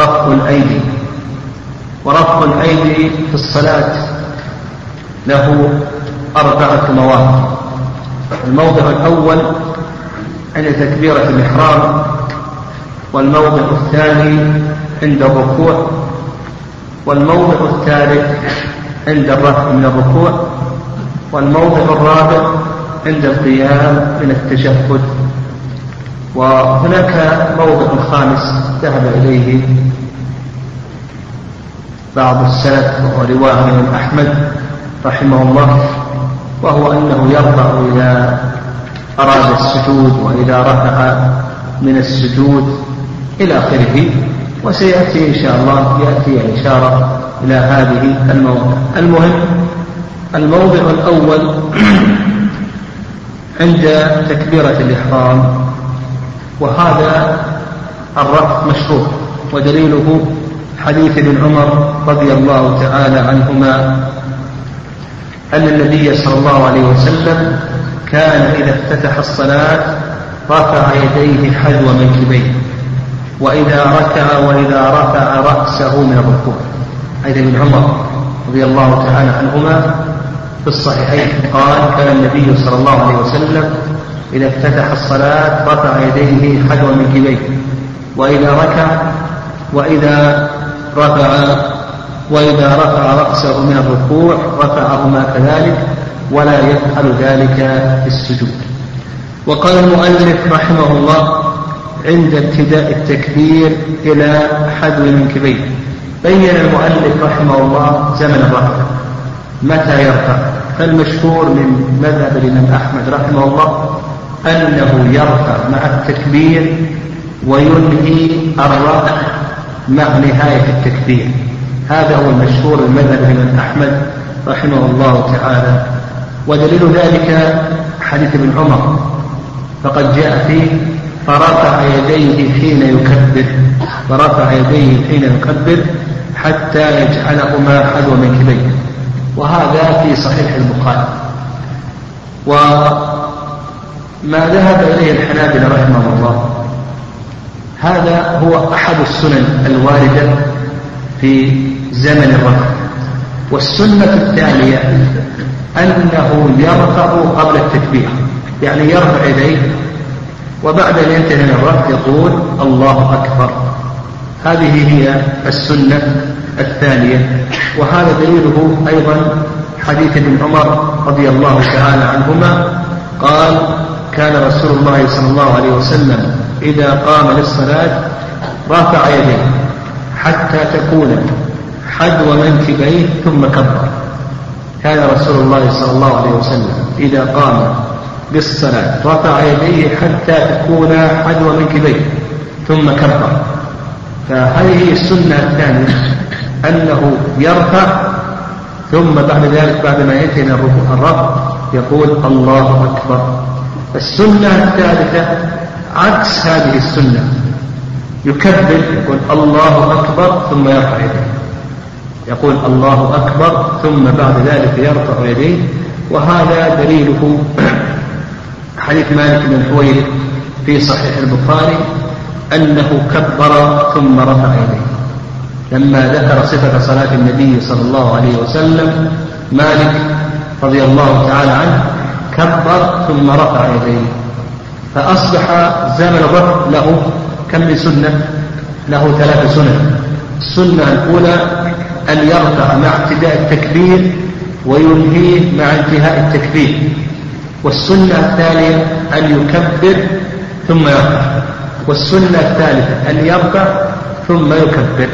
رفع الأيدي. ورفع الأيدي في الصلاة له أربعة مواضع الموضع الأول عند تكبيرة الإحرام والموضع الثاني عند الركوع والموضع الثالث عند الرفع من الركوع والموضع الرابع عند القيام من التشهد. وهناك موضع خامس ذهب إليه بعض السلف وهو رواية من أحمد رحمه الله وهو أنه يرفع إذا أراد السجود وإذا رفع من السجود إلى آخره وسيأتي إن شاء الله يأتي الإشارة إلى هذه المواضع المهم الموضع الأول عند تكبيرة الإحرام. وهذا الرفع مشروع ودليله حديث ابن عمر رضي الله تعالى عنهما أن النبي صلى الله عليه وسلم كان إذا افتتح الصلاة رفع يديه حذو منكبيه وإذا ركع وإذا رفع رأسه من الركوع. أيضا ابن عمر رضي الله تعالى عنهما في الصحيحين قال كان النبي صلى الله عليه وسلم إذا افتتح الصلاة رفع يديه حذو منكبيه وإذا ركع وإذا رفع وإذا رفع رأسه من الركوع رفعهما كذلك ولا يفعل ذلك في السجود. وقال المؤلف رحمه الله عند ابتداء التكبير إلى حذو منكبيه بين المؤلف رحمه الله زمن الرفع. متى يرفع؟ فالمشهور من مذهب الإمام أحمد رحمه الله أنه يرفع مع التكبير وينهي الرفع مع نهاية التكبير. هذا هو المشهور من مذهب الإمام أحمد رحمه الله تعالى. ودليل ذلك حديث ابن عمر. فقد جاء فيه فرفع يديه حين يكبر. فرفع يديه حين يكبر حتى يجعلهما حذو منكبيه وهذا في صحيح البخاري. وما ذهب إليه الحنابلة رحمه الله. هذا هو أحد السنن الواردة في زمن الرفع والسنة الثانية أنه يرفع قبل التكبير يعني يرفع يديه وبعد أن ينتهي من الرفع يقول الله أكبر. هذه هي السنة الثانية وهذا دليله أيضا حديث ابن عمر رضي الله تعالى عنهما قال كان رسول الله صلى الله عليه وسلم إذا قام للصلاة رافع يديه حتى تكون حذو منكبيه ثم كبر. كان رسول الله صلى الله عليه وسلم إذا قام بالصلاة رفع يديه حتى تكون حذو منكبيه ثم كبر. فهذه السنة الثانية أنه يرفع ثم بعد ذلك بعد ما ينتهي الرفع يقول الله أكبر. السنة الثالثة عكس هذه السنة. يكبر يقول الله أكبر ثم يرفع يديه. يقول الله أكبر ثم بعد ذلك يرفع يديه. وهذا دليله حديث مالك بن الحويرث في صحيح البخاري أنه كبر ثم رفع يديه. لما ذكر صفة صلاة النبي صلى الله عليه وسلم مالك رضي الله تعالى عنه كبر ثم رفع يديه. فأصبح زمن الرفع له كم من سنة؟ له ثلاث سنن. السنة الأولى أن يرفع مع ابتداء التكبير وينهيه مع انتهاء التكبير. والسنة الثانية أن يكبر ثم يرفع. والسنة الثالثة أن يرفع ثم يكبر.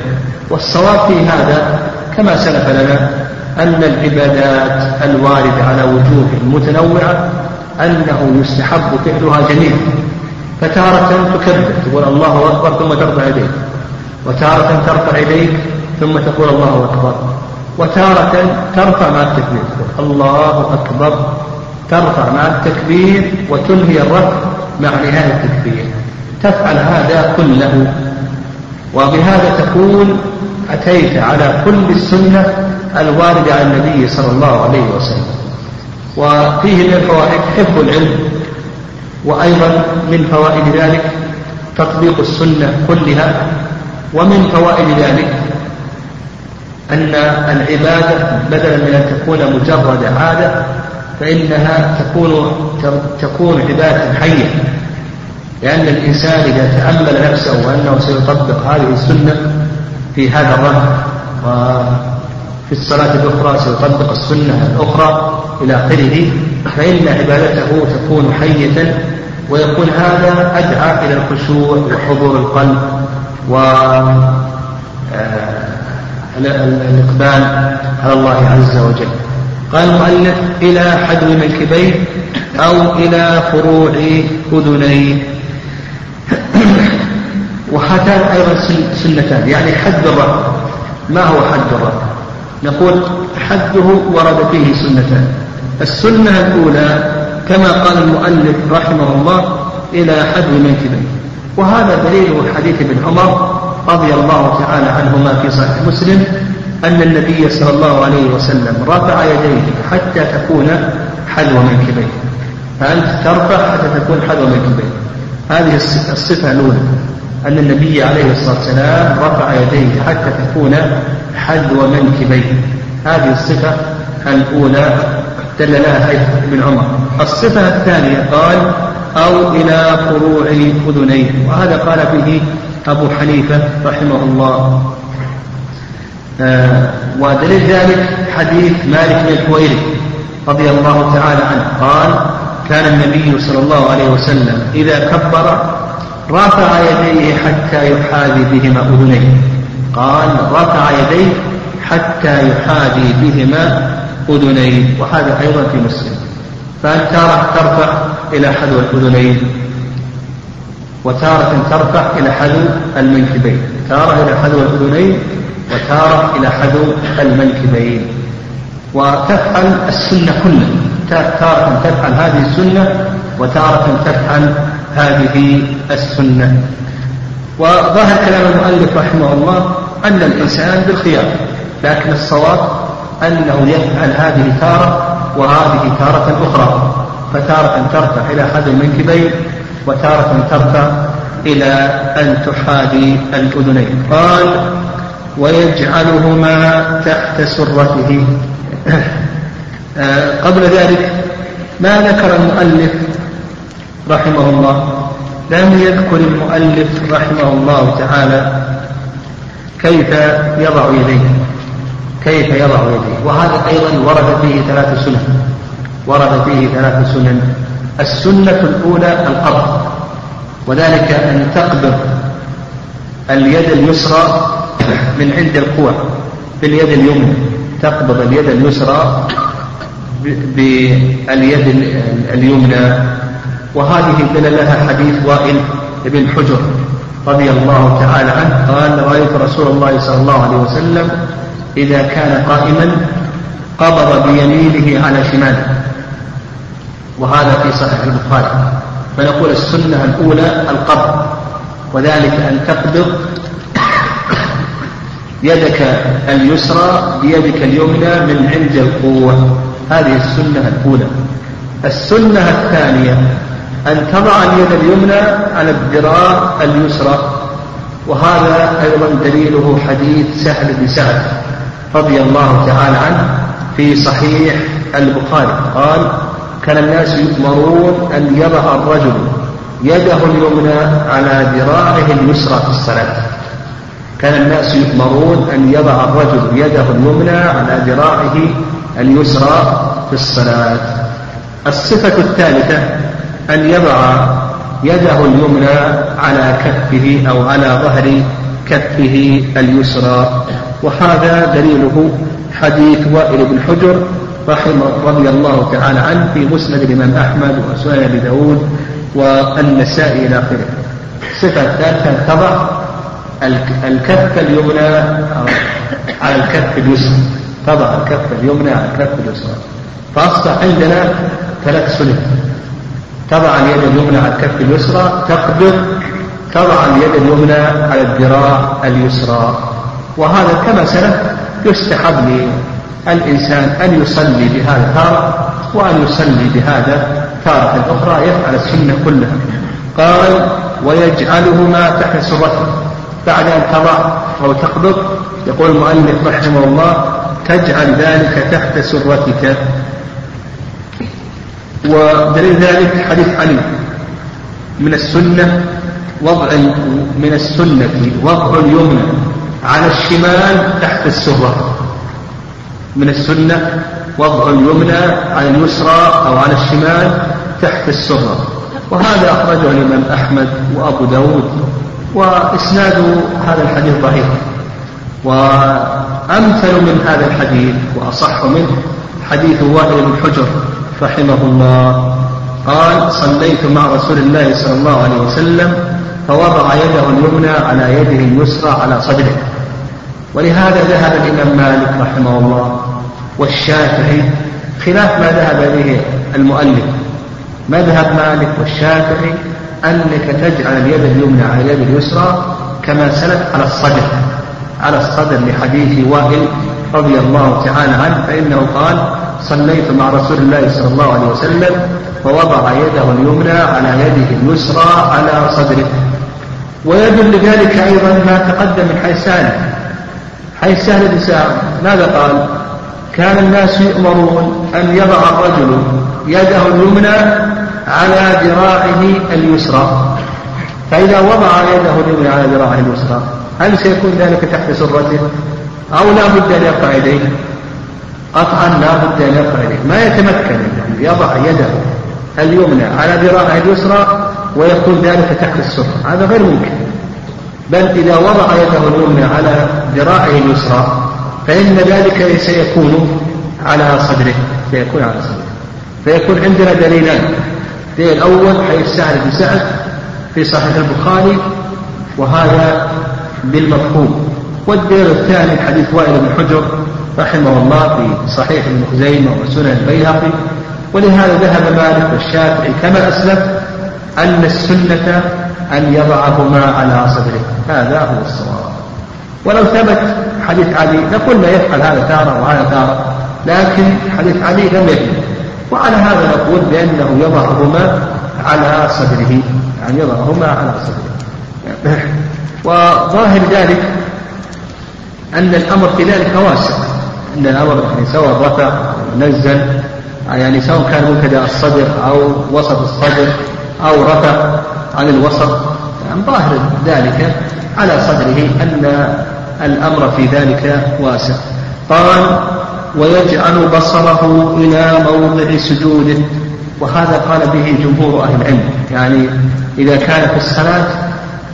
والصواب في هذا كما سلف لنا أن العبادات الواردة على وجوه متنوعة أنه يستحب فعلها جميعا فتارة تكبر تقول الله أكبر ثم ترفع يديك وتارة ترفع يديك ثم تقول الله أكبر وتارة ترفع مع التكبير الله أكبر ترفع مع التكبير وتنهي الرفع مع نهاية التكبير تفعل هذا كله وبهذا تكون أتيت على كل السنة الواردة عن النبي صلى الله عليه وسلم. وفيه من الفوائد حفظ العلم وأيضا من فوائد ذلك تطبيق السنة كلها ومن فوائد ذلك أن العبادة بدلا من أن تكون مجرد عادة فإنها تكون تكون عبادة حية. لأن الإنسان إذا تأمل نفسه وأنه سيطبق هذه السنة في هذا الرهن وفي الصلاة الأخرى سيطبق السنة الأخرى إلى آخره فإن عبادته تكون حية ويكون هذا أدعى إلى الخشوع وحضور القلب و آه، الإقبال على الله عز وجل. قال المؤلف إلى حدو منكبيه أو إلى فروع أذنيه. وهاتان أيضا سنتان يعني حد الرأي ما هو حد الرأي نقول حده ورد فيه سنتان. السنة الأولى كما قال المؤلف رحمه الله إلى حد منكبيه وهذا دليل حديث ابن عمر رضي الله تعالى عنهما في صحيح مسلم أن النبي صلى الله عليه وسلم رفع يديه حتى تكون حذو منكبيه فأنت ترفع حتى تكون حذو منكبيه هذه الصفة الأولى. أن النبي عليه الصلاة والسلام رفع يديه حتى تكون حذو منكبيه هذه الصفة الأولى دل لها ابن عمر. الصفة الثانية قال أو إلى فروع أذنيه. وهذا قال به أبو حنيفة رحمه الله. آه ودليل ذلك حديث مالك بن الحويري رضي الله تعالى عنه. قال كان النبي صلى الله عليه وسلم إذا كبر رفع يديه حتى يحاذي بهما أذنيه. قال رفع يديه حتى يحاذي بهما أذنيه. وهذا أيضا في مسلم. فأنت ترفع إلى حذو الأذنين؟ وتارة ترفع إلى حذو المنكبين. تارة إلى حذو الأذنين وتارة إلى حذو المنكبين. وتفعل السنة كلها. تارة تفعل هذه السنة وتارة تفعل هذه السنة. وظاهر كلام المؤلف رحمه الله أن الإنسان بالخيار لكن الصواب أنه يفعل هذه تارة وهذه تارة أخرى. فتارة ترفع إلى حد المنكبين وتارة ترفع إلى أن تحاذي الأذنين. قال ويجعلهما تحت سرته. قبل ذلك ما ذكر المؤلف رحمه الله. لم يذكر المؤلف رحمه الله تعالى كيف يضع يديه. كيف يضع يديه. وهذا أيضا ورد فيه ثلاث سنن. ورد فيه ثلاث سنن. السنة الأولى القبض وذلك أن تقبض اليد اليسرى من عند القوى. باليد اليمنى. تقبض اليد اليسرى باليد اليمنى. وهذه دل لها حديث وائل بن حجر رضي الله تعالى عنه قال رأيت رسول الله صلى الله عليه وسلم إذا كان قائما قبض بيمينه على شماله. وهذا في صحيح البخاري. فنقول السنة الأولى القبض وذلك أن تقبض يدك اليسرى بيدك اليمنى من عند القوة. هذه السنة الأولى. السنة الثانية أن تضع اليد اليمنى على الذراع اليسرى وهذا أيضا دليله حديث سهل بن سعد رضي الله تعالى عنه في صحيح البخاري. قال كان الناس يؤمرون أن يضع الرجل يده اليمنى على ذراعه اليسرى في الصلاة. كان الناس يؤمرون أن يضع الرجل يده اليمنى على ذراعه اليسرى في الصلاة. الصفة الثالثة أن يضع يده اليمنى على كفه أو على ظهر كفه اليسرى. وهذا دليله حديث وائل بن حجر رحمه رضي الله تعالى عنه في مسند الإمام أحمد وسنن أبي داود والنسائي إلى آخره. الصفة الثالثة تضع الكف اليمنى على الكف اليسرى. تضع الكف اليمنى على الكف اليسرى. فأصبح عندنا ثلاث سنن تضع اليد اليمنى على الكف اليسرى تقبض. تضع اليد اليمنى على الذراع اليسرى. وهذا كما سلف يستحب للإنسان أن يصلي بهذا تارة وأن يصلي بهذا تارة أخرى يفعل السنة كلها. قال ويجعلهما تحت سرته بعد أن تضع أو تقبض يقول المؤلف رحمه الله تجعل ذلك تحت سرتك. ودليل ذلك حديث علي من السنة وضع من السنة وضع اليمنى على الشمال تحت السرة. من السنة وضع اليمنى على اليسرى أو على الشمال تحت السرة. وهذا أخرجه الإمام أحمد وأبو داود. وإسناد هذا الحديث ضعيف. وأمثل من هذا الحديث وأصح منه حديث وائل بن حجر رحمه الله. قال صليت مع رسول الله صلى الله عليه وسلم فوضع يده اليمنى على يده اليسرى على صدره. ولهذا ذهب الإمام مالك رحمه الله والشافعي خلاف ما ذهب إليه المؤلف. مذهب مالك والشافعي أنك تجعل اليد اليمنى على اليد اليسرى كما سلف على الصدر على الصدر لحديث وائل رضي الله تعالى عنه فإنه قال صليت مع رسول الله صلى الله عليه وسلم فوضع يده اليمنى على يده اليسرى على صدره. ويدل لذلك أيضا ما تقدم من حيث سهل بن ماذا قال؟ كان الناس يؤمرون أن يضع الرجل يده اليمنى على ذراعه اليسرى. فإذا وضع يده اليمنى على ذراعه اليسرى هل سيكون ذلك تحت سرته؟ أو لا بد أن يرفع يديه قطعا لا بد أن يرفع يديه ما يتمكن يعني يضع يده اليمنى على ذراعه اليسرى ويكون ذلك تحت السرة. هذا غير ممكن. بل إذا وضع يده اليمنى على ذراعه اليسرى فإن ذلك سيكون على صدره. سيكون على صدره. فيكون عندنا دليلان. الدليل الأول حيث سعد بن سعد في صحيح البخاري وهذا بالمفهوم. والدليل الثاني حديث وائل بن حجر رحمه الله في صحيح ابن خزيمة وسنن البيهقي. ولهذا ذهب مالك والشافعي كما أسلف أن السنة أن يضعهما على صدره. هذا هو الصواب. ولو ثبت حديث علي لقلنا يفعل هذا تارة وهذا تارة لكن حديث علي لم يثبت وعلى هذا نقول بأنه يضعهما على صدره يعني يضعهما على صدره. وظاهر ذلك أن الأمر في ذلك واسع أن الأمر يعني سواء رفع أو نزل يعني سواء كان مبتدأ الصدر أو وسط الصدر أو رفع عن الوسط يعني ظاهر ذلك على صدره أن الأمر في ذلك واسع. قال ويجعل بصره إلى موضع سجوده. وهذا قال به جمهور أهل العلم. يعني إذا كان في الصلاة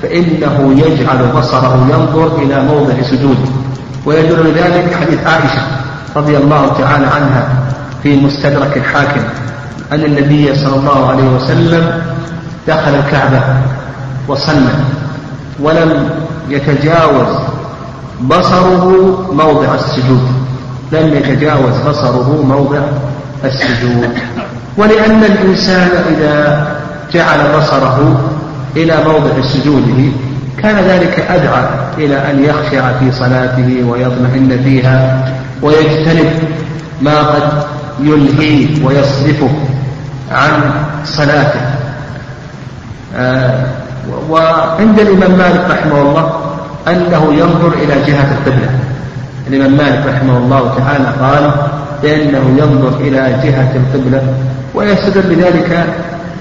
فإنه يجعل بصره ينظر إلى موضع سجوده. ويدل لذلك حديث عائشة رضي الله تعالى عنها في مستدرك الحاكم. أن النبي صلى الله عليه وسلم دخل الكعبة وصلى ولم يتجاوز بصره موضع السجود. لم يتجاوز بصره موضع السجود. ولأن الإنسان إذا جعل بصره إلى موضع سجوده كان ذلك أدعى إلى أن يخشع في صلاته ويطمئن فيها ويجتنب ما قد يلهيه ويصرفه عن صلاته. آه وعند الإمام مالك رحمه الله أنه ينظر إلى جهة القبلة. الإمام مالك رحمه الله تعالى قال بأنه ينظر إلى جهة القبلة ويستدل بذلك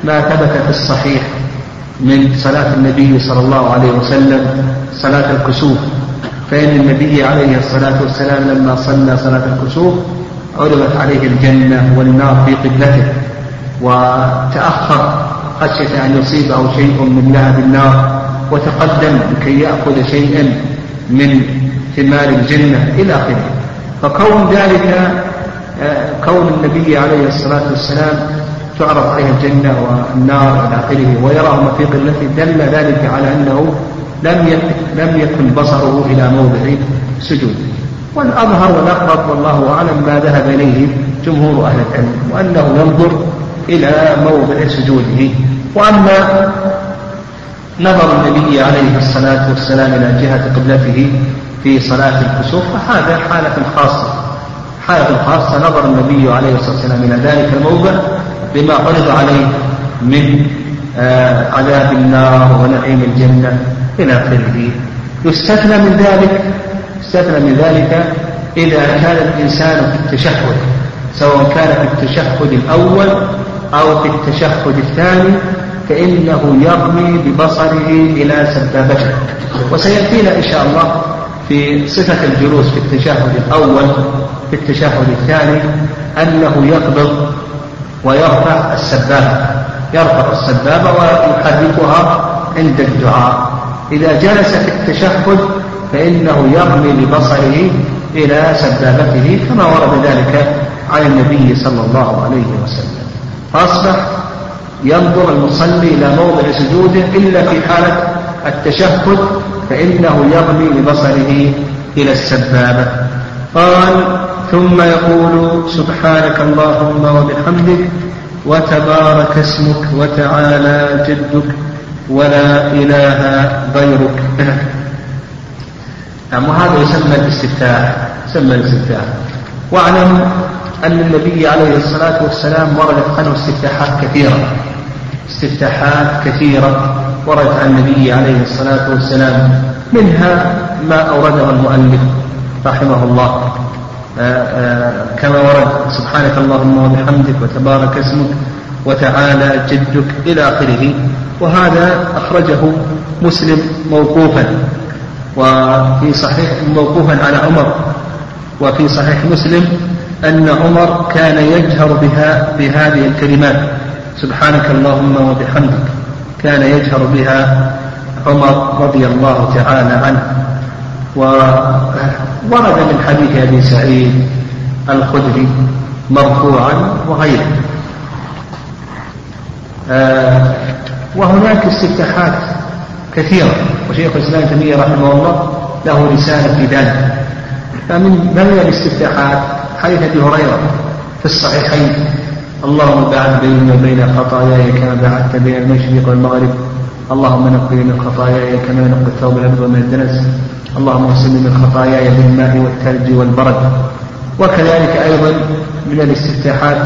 ما ثبت في الصحيح من صلاة النبي صلى الله عليه وسلم صلاة الكسوف. فإن النبي عليه الصلاة والسلام لما صلى صلاة الكسوف عرضت عليه الجنة والنار في قبلته وتأخر خشية أن يصيبه شيء من لهب النار وتقدم لكي يأخذ شيئا من ثمار الجنة إلى آخره. فكون ذلك آه، كون النبي عليه الصلاة والسلام تعرض عليه الجنة والنار إلى آخره ويراهما في قلته دل ذلك على أنه لم لم يكن بصره إلى موضع سجود. والأظهر والأقرب والله أعلم ما ذهب إليه جمهور أهل العلم وأنه ينظر إلى موضع سجوده. وأما نظر النبي عليه الصلاة والسلام إلى جهة قبلته في صلاة الكسوف فهذا حالة خاصة. حالة خاصة نظر النبي عليه الصلاة والسلام إلى ذلك الموضع بما عرض عليه من آه، عذاب النار ونعيم الجنة إلى آخره. يستثنى من ذلك يستثنى من ذلك إذا كان الإنسان في التشهد سواء كان في التشهد الأول أو في التشهد الثاني فإنه يرمي ببصره إلى سبابته. وسيأتينا إن شاء الله في صفة الجلوس في التشهد الأول في التشهد الثاني أنه يقبض ويرفع السبابة. يرفع السبابة ويحركها عند الدعاء. إذا جلس في التشهد فإنه يرمي ببصره إلى سبابته كما ورد ذلك عن النبي صلى الله عليه وسلم. فأصبح ينظر المصلي إلى موضع سجوده إلا في حالة التشهد فإنه يرمي ببصره إلى السبابة قال ثم يقول سبحانك اللهم وبحمدك وتبارك اسمك وتعالى جدك ولا إله غيرك. نعم وهذا يسمى الاستفتاح يسمى الاستفتاح واعلم أن النبي عليه الصلاة والسلام وردت عنه استفتاحات كثيرة استفتاحات كثيرة. وردت عن النبي عليه الصلاة والسلام منها ما أورده المؤلف رحمه الله. آه، آه، كما ورد سبحانك اللهم وبحمدك وتبارك اسمك وتعالى جدك إلى آخره. وهذا أخرجه مسلم موقوفا وفي صحيح موقوفا على عمر. وفي صحيح مسلم أن عمر كان يجهر بها بهذه الكلمات سبحانك اللهم وبحمدك. كان يجهر بها عمر رضي الله تعالى عنه. وورد من حديث أبي سعيد الخدري مرفوعا وغيره. آه وهناك استفتاحات كثيرة وشيخ الإسلام تيمية رحمه الله له رسالة في ذلك. فمن من الاستفتاحات حديث أبي هريرة في الصحيحين اللهم باعد بيني وبين خطاياي كما باعدت بين المشرق والمغرب. اللهم نقني من خطاياي كما ينقي الثوب الأبيض من الدنس. اللهم اغسلني من خطاياي بالماء والثلج والبرد. وكذلك أيضا من الاستفتاحات.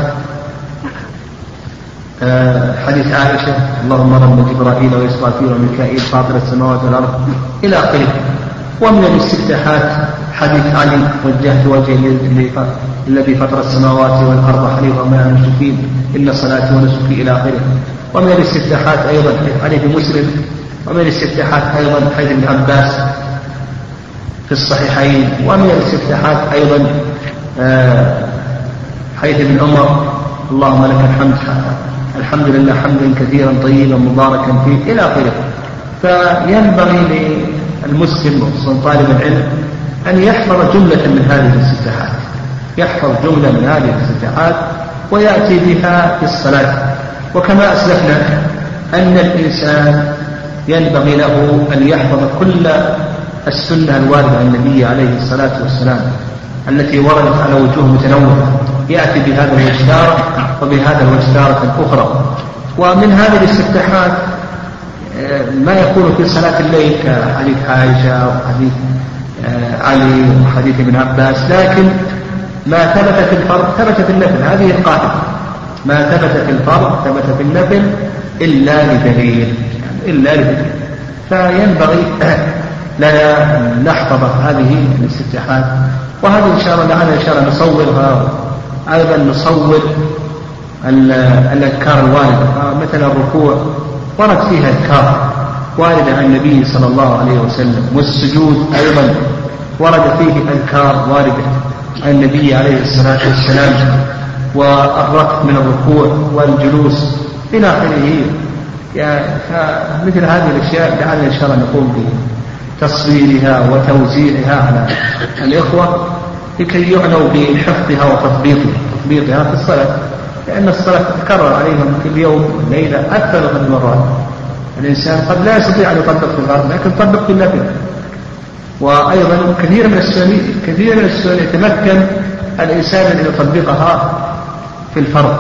آه، حديث عائشة اللهم رب جبرائيل وإسرافيل وميكائيل فاطر السماوات والأرض إلى آخره. ومن الاستفتاحات حديث علي وجهت وجهي الذي فطر السماوات والأرض حنيفا ما مشركين إن صلاتي ونسكي إلى آخره. ومن الاستفتاحات أيضا حديث مسلم. ومن الاستفتاحات أيضا حديث ابن عباس في الصحيحين. ومن الاستفتاحات أيضا آه، حديث ابن عمر. اللهم لك الحمد الحمد لله حمدا كثيرا طيبا مباركا فيه إلى آخره. فينبغي للمسلم وخصوصا طالب العلم أن يحفظ جملة من هذه الاستفتاحات. يحفظ جملة من هذه الاستفتاحات ويأتي بها في الصلاة. وكما أسلفنا أن الإنسان ينبغي له أن يحفظ كل السنة الواردة عن النبي عليه الصلاة والسلام التي وردت على وجوه متنوعة. يأتي بهذا الوجه تارة وبهذا الوجه تارة أخرى ومن هذه الاستفتاحات آه، ما يكون في صلاة الليل كحديث عائشة وحديث آه، علي وحديث ابن عباس لكن ما ثبت في الفرض ثبت في النفل هذه القاعدة ما ثبت في الفرض ثبت في النفل إلا لدليل يعني إلا لدليل. فينبغي لنا أن نحفظ هذه الاستفتاحات وهذه إن شاء الله لعل إن شاء الله نصورها أيضا نصور الأذكار الواردة مثلا الركوع ورد فيها أذكار واردة عن النبي صلى الله عليه وسلم والسجود أيضا ورد فيه أذكار واردة. النبي عليه الصلاة والسلام والركض من الركوع والجلوس إلى آخره. فمثل هذه الأشياء لعل إن شاء الله نقوم بتصويرها وتوزيعها على الإخوة لكي يعنوا بحفظها وتطبيقها. تطبيقها في الصلاة. لأن الصلاة تتكرر عليهم في اليوم والليلة أكثر من مرات الإنسان قد لا يستطيع أن يطبق في الغرب لكن طبق في النفل. وأيضا كثير من السنن كثير من السنن يتمكن الإنسان أن يطبقها في الفرض.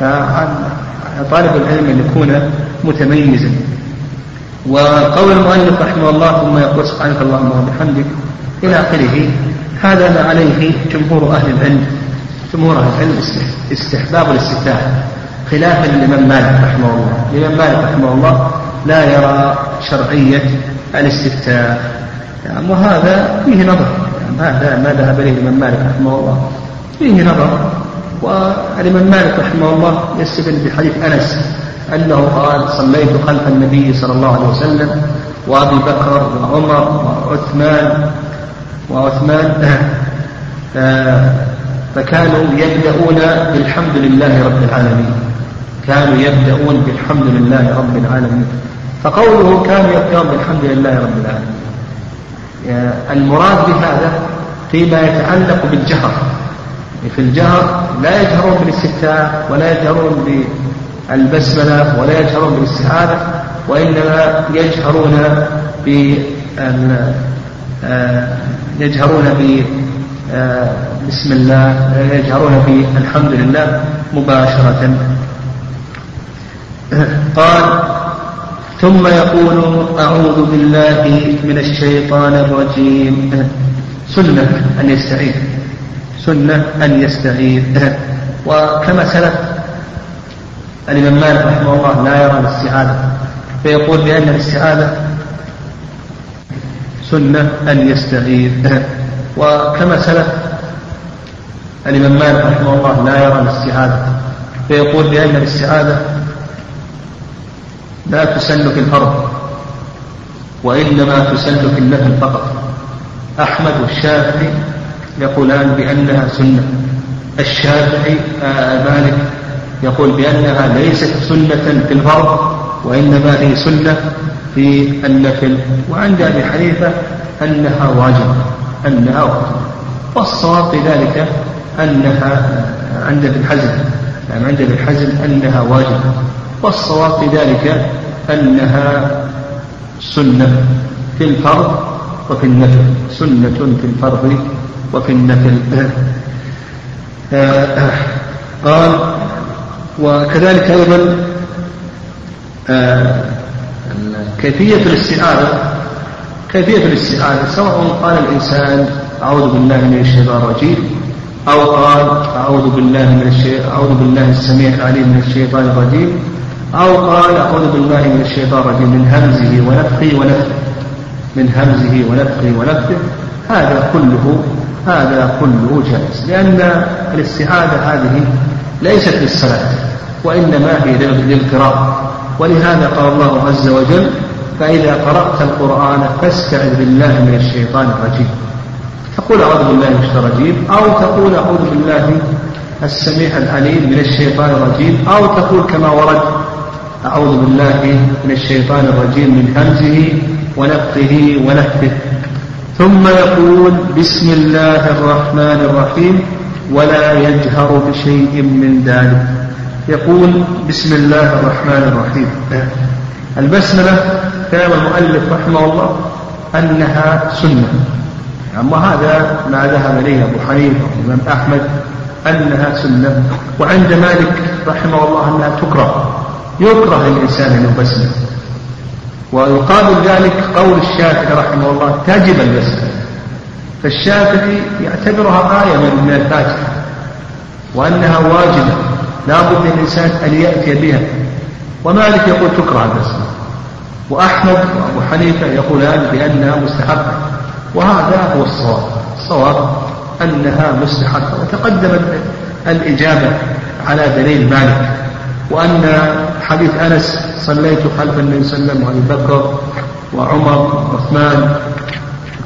فطالب العلم أن يكون متميزا. وقول المؤلف رحمه الله ثم يقول سبحانك اللهم وبحمدك إلى آخره هذا ما عليه جمهور أهل العلم جمهور أهل العلم استحباب الاستفتاح خلافا لمن مالك رحمه الله. لمن مالك رحمه الله لا يرى شرعية بالاستفتاء يعني وهذا فيه نظر. يعني هذا ما ذهب إليه الإمام مالك رحمه الله. فيه نظر. والإمام مالك رحمه الله يستدل بحديث أنس أنه قال صليت خلف النبي صلى الله عليه وسلم وأبي بكر وعمر وعثمان وعثمان. آه، فكانوا يبدأون بالحمد لله رب العالمين. كانوا يبدأون بالحمد لله رب العالمين. فقوله كانوا يبدأون بالحمد لله رب العالمين. المراد بهذا فيما يتعلق بالجهر. في الجهر لا يجهرون بالاستفتاء ولا يجهرون بالبسملة ولا يجهرون بالاستعاذة وإنما يجهرون ب آه، يجهرون ب آه، بسم الله يجهرون بالحمد لله مباشرة. قال ثم يقول أعوذ بالله من الشيطان الرجيم. سنة أن يستعيذ سنة أن يستعيذ وكما سلف الإمام مالك رحمه الله لا يرى الاستعاذة فيقول بأن الاستعاذة سنة أن يستعيذ وكما سلف الإمام مالك رحمه الله لا يرى الاستعاذة فيقول بأن الاستعاذة لا تسن في الفرض وإنما تسن في النفل فقط. أحمد والشافعي يقولان بأنها سنة. الشافعي آه مالك يقول بأنها ليست سنة في الفرض وإنما هي سنة في النفل. وعند أبي حنيفة أنها واجبة أنها واجبة والصواب في ذلك أنها عند ابن حزم يعني عند ابن حزم أنها واجبة والصواب في ذلك أنها سنة في الفرض وفي النفل سنة في الفرض وفي النفل. آه، قال وكذلك أيضا آه، كيفية الاستعاذة كيفية الاستعاذة سواء قال الإنسان أعوذ بالله من الشيطان الرجيم أو قال أعوذ بالله من الشيطان أعوذ بالله السميع العليم من الشيطان الرجيم. أو قال أعوذ بالله من الشيطان الرجيم من همزه ونفخه ونفخه من همزه ونفخه ونفخه. هذا كله هذا كله جائز لأن الاستعاذة هذه ليست للصلاة وإنما هي للقراءة. ولهذا قال الله عز وجل فإذا قرأت القرآن فاستعذ بالله من الشيطان الرجيم تقول أعوذ بالله من الشيطان الرجيم أو تقول أعوذ بالله السميع العليم من الشيطان الرجيم أو تقول كما ورد أعوذ بالله من الشيطان الرجيم من همزه ونفخه ونفثه ثم يقول بسم الله الرحمن الرحيم ولا يجهر بشيء من ذلك. يقول بسم الله الرحمن الرحيم. البسملة كلام المؤلف رحمه الله أنها سنة. أما هذا ما ذهب إليه أبو حنيفة والإمام أحمد أنها سنة. وعند مالك رحمه الله أنها تكره. يكره الإنسان أن يبسمل ويقابل ذلك قول الشافعي رحمه الله تجب البسملة فالشافعي يعتبرها آية من الفاتحة وأنها واجبة لا بد للإنسان أن يأتي بها. ومالك يقول تكره البسملة وأحمد وأبو حنيفة يقولان بأنها مستحبة. وهذا هو الصواب. الصواب أنها مستحبة وتقدمت الإجابة على دليل مالك. وأن حديث أنس صليت خلف النبي صلى الله عليه وسلم وأبي بكر وعمر وعثمان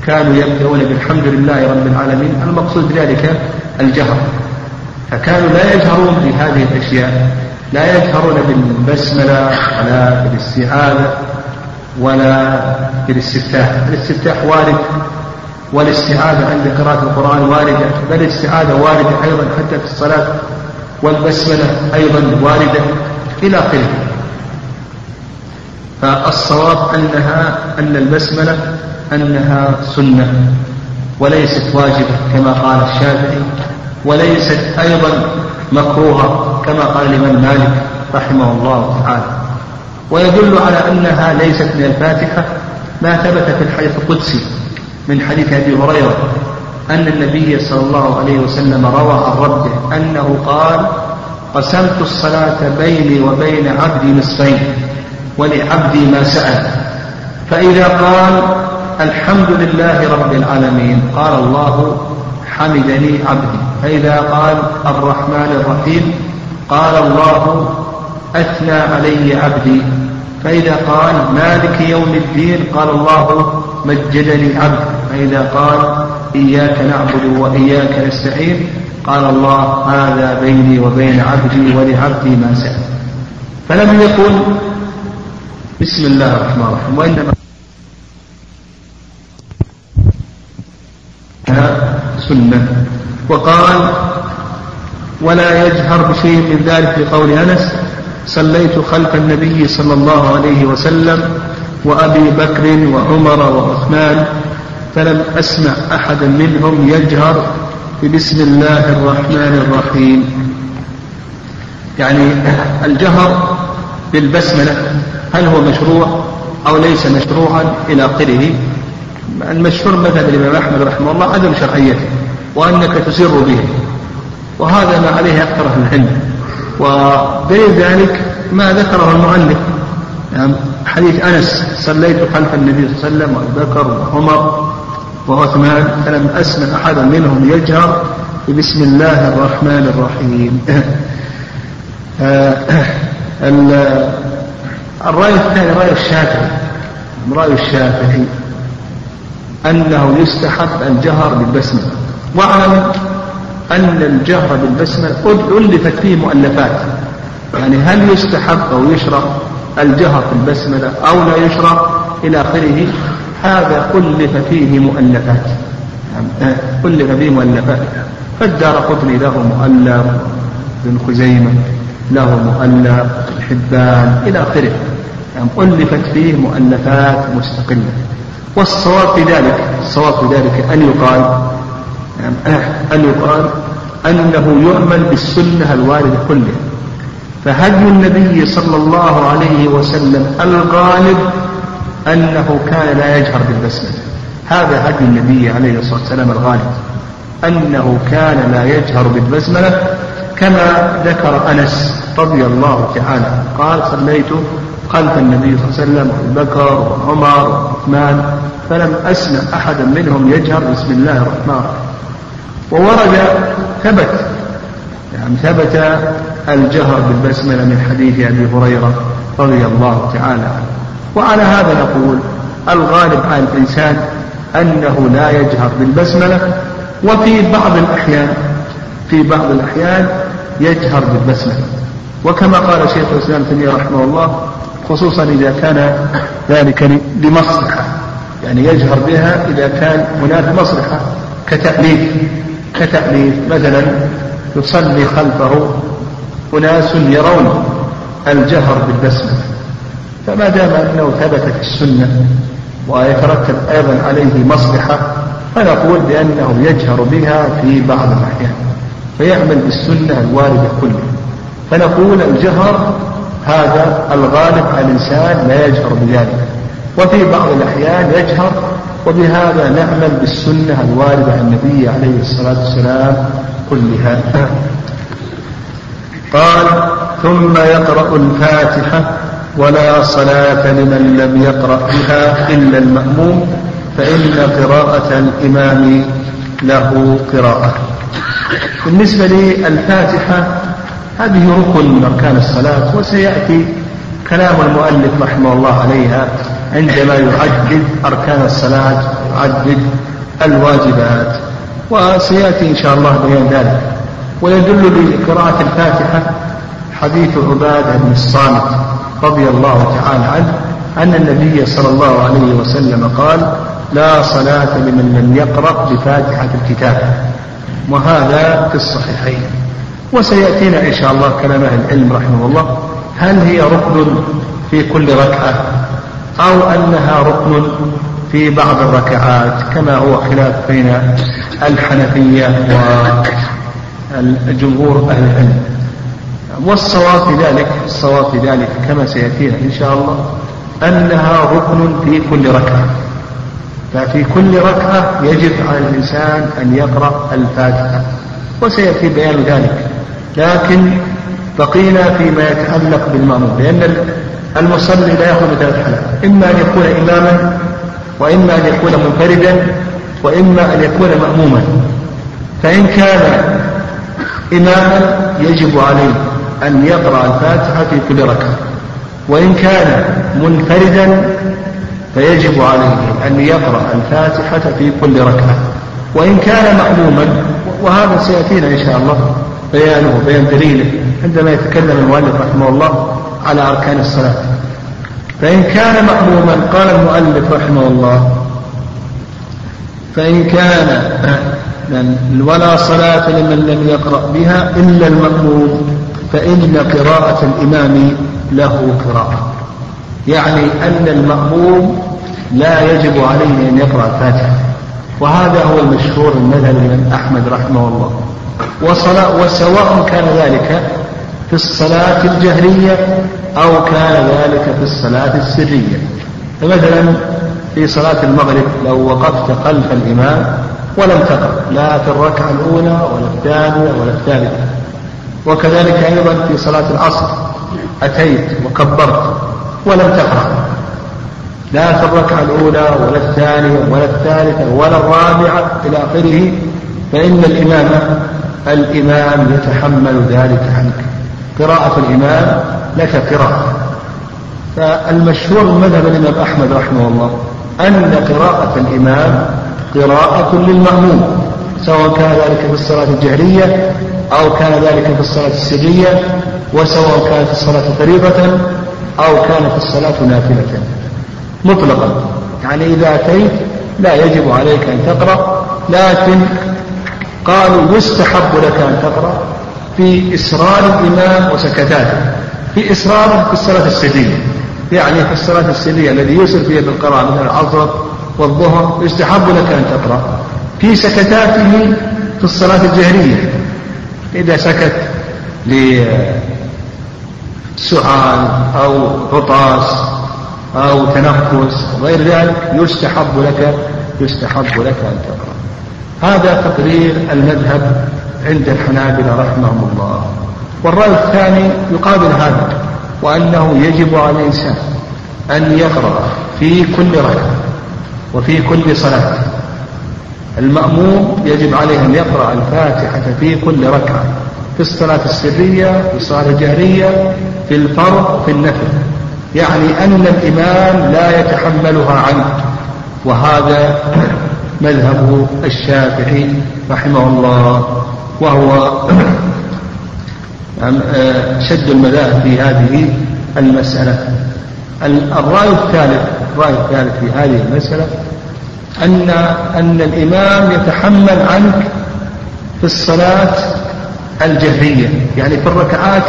كانوا يبدأون بالحمد لله رب العالمين. المقصود بذلك الجهر. فكانوا لا يجهرون بهذه الأشياء لا يجهرون بالبسملة ولا بالاستعاذة ولا بالاستفتاح. الاستفتاح وارد والاستعاذة عند قراءة القرآن واردة بل الاستعاذة واردة أيضا حتى في الصلاة. والبسملة أيضا واردة إلى آخره. فالصواب أنها أن البسملة أنها سنة وليست واجبة كما قال الشافعي وليست أيضا مكروهة كما قال الإمام مالك رحمه الله تعالى. ويدل على أنها ليست من الفاتحة ما ثبت في الحديث القدسي من حديث أبي هريرة أن النبي صلى الله عليه وسلم روى عن ربه أنه قال قسمت الصلاة بيني وبين عبدي نصفين ولعبدي ما سأل. فإذا قال الحمد لله رب العالمين قال الله حمدني عبدي. فإذا قال الرحمن الرحيم قال الله أثنى علي عبدي. فإذا قال مالك يوم الدين قال الله مجدني عبد فإذا قال إياك نعبد وإياك نستعين قال الله هذا بيني وبين عبدي ولعبدي ما سأل فلم يقل بسم الله الرحمن الرحيم وإنما سنة. وقال ولا يجهر بشيء من ذلك لقول أنس صليت خلف النبي صلى الله عليه وسلم وأبي بكر وعمر وعثمان فلم أسمع أحدا منهم يجهر بسم الله الرحمن الرحيم. يعني الجهر بالبسملة هل هو مشروع أو ليس مشروعا إلى آخره؟ المشهور مذهب الإمام أحمد رحمه الله عدم شرعيته وأنك تسر به وهذا ما عليه أكثر أهل العلم. ودليل ذلك ما ذكره المؤلف. يعني حديث أنس صليت خلف النبي صلى الله عليه وسلم وأبي بكر وعمر وعثمان فلم أسمع أحدا منهم يجهر بسم الله الرحمن الرحيم. الرأي الثاني رأي الشافعي رأي الشافعي أنه يستحب الجهر بالبسملة واعلم أن الجهر بالبسملة ألفت فيه مؤلفات. يعني هل يستحب أو يشرع الجهر بالبسملة أو لا يشرع؟ إلى آخره. هذا ألف فيه مؤلفات. ألف فيه مؤلفات. فالدار قطني له مؤلف ابن خزيمة له مؤلف الحبان إلى آخره. يعني ألفت فيه مؤلفات مستقلة. والصواب في ذلك الصواب في ذلك أن يقال أن يقال أنه يعمل بالسنة الواردة كلها. فهدي النبي صلى الله عليه وسلم الغالب أنه كان لا يجهر بالبسملة. هذا هدي النبي عليه الصلاة والسلام الغالب. أنه كان لا يجهر بالبسملة كما ذكر أنس رضي الله تعالى قال صليت خلف النبي صلى الله عليه وسلم أبو بكر وعمر وعثمان فلم أسمع أحدا منهم يجهر. بسم الله الرحمن الرحيم. وورد ثبت يعني ثبت الجهر بالبسملة من حديث أبي هريرة رضي الله تعالى عنه. وعلى هذا نقول الغالب على الإنسان أنه لا يجهر بالبسملة وفي بعض الأحيان في بعض الأحيان يجهر بالبسملة. وكما قال شيخ الإسلام تيمية رحمه الله خصوصا إذا كان ذلك لمصلحة يعني يجهر بها إذا كان هناك مصلحة كتأليف كتأليف مثلا يصلي خلفه أناس يرون الجهر بالبسملة فما دام أنه ثبت في السنة ويترتب أيضا عليه مصلحة فنقول بأنه يجهر بها في بعض الأحيان فيعمل بالسنة الواردة كلها. فنقول الجهر هذا الغالب على الإنسان لا يجهر بذلك. وفي بعض الأحيان يجهر وبهذا نعمل بالسنة الواردة عن النبي عليه الصلاة والسلام كلها. قال ثم يقرأ الفاتحة ولا صلاة لمن لم يقرأ بها إلا المأموم فإن قراءة الإمام له قراءة. بالنسبة للفاتحة هذه ركن من أركان الصلاة وسيأتي كلام المؤلف رحمه الله عليها. عندما يعدد أركان الصلاة يعدد الواجبات. وسيأتي إن شاء الله بيان ذلك. ويدل لقراءة الفاتحة حديث عبادة بن الصامت رضي الله تعالى عنه أن النبي صلى الله عليه وسلم قال لا صلاة لمن لم يقرأ بفاتحة الكتاب. وهذا في الصحيحين. وسيأتينا إن شاء الله كلام أهل العلم رحمه الله. هل هي ركن في كل ركعة؟ أو أنها ركن في بعض الركعات كما هو خلاف بين الحنفية وجمهور أهل العلم. والصواب في ذلك الصواب في ذلك كما سيأتينا إن شاء الله أنها ركن في كل ركعة. ففي كل ركعة يجب على الإنسان أن يقرأ الفاتحة وسيأتي بيان ذلك. لكن بقينا فيما يتعلق بالمأموم لأن المصلي لا يخلو من ثلاث حالات إما أن يكون إماما وإما أن يكون منفردا وإما أن يكون مأموما. فإن كان إماما يجب عليه أن يقرأ الفاتحة في كل ركعة. وإن كان منفردا فيجب عليه أن يقرأ الفاتحة في كل ركعة. وإن كان مأموما وهذا سيأتينا إن شاء الله بيانه بيان دليله عندما يتكلم المؤلف رحمه الله. على أركان الصلاة. فإن كان مأموما قال المؤلف رحمه الله فإن كان ولا صلاة لمن لم يقرأ بها إلا المأموم فإن قراءة الإمام له قراءة. يعني أن المأموم لا يجب عليه أن يقرأ الفاتحة. وهذا هو المشهور المذهب من أحمد رحمه الله. وصلاة وسواء كان ذلك في الصلاة الجهرية أو كان ذلك في الصلاة السرية. فمثلا في صلاة المغرب لو وقفت خلف الإمام ولم تقرأ لا في الركعة الأولى ولا الثانية ولا الثالثة. وكذلك أيضا في صلاة العصر أتيت وكبرت ولم تقرأ. لا في الركعة الأولى ولا الثانية ولا الثالثة ولا الرابعة إلى آخره فإن الإمام الإمام يتحمل ذلك عنك. قراءة الإمام لك قراءة. فالمشهور من مذهب الإمام أحمد رحمه الله أن قراءة الإمام قراءة للمأموم سواء كان ذلك في الصلاة الجهرية أو كان ذلك في الصلاة السرية وسواء كانت الصلاة فريضة أو كانت الصلاة نافلة. مطلقا. يعني إذا أتيت لا يجب عليك أن تقرأ لكن قالوا يستحب لك أن تقرأ. في إسرار الإمام وسكتاته في إسراره في الصلاة السرية يعني في الصلاة السرية الذي يسر فيها بالقراءة مثل العصر والظهر يستحب لك أن تقرأ. في سكتاته في الصلاة الجهرية. إذا سكت لسعال أو عطاس أو تنفس وغير ذلك يستحب لك يستحب لك أن تقرأ. هذا تقرير المذهب عند الحنابلة رحمهم الله. والرأي الثاني يقابل هذا وأنه يجب على الإنسان أن يقرأ في كل ركعة وفي كل صلاة. المأموم يجب عليه أن يقرأ الفاتحة في كل ركعة في الصلاة السرية في الصلاة الجهرية في الفرض في النفل. يعني أن الإمام لا يتحملها عنه. وهذا مذهب الشافعي رحمه الله. وهو شد المذاهب في هذه المسألة. الرأي الثالث الرأي الثالث في هذه المسألة أن أن الإمام يتحمل عنك في الصلاة الجهرية يعني في الركعات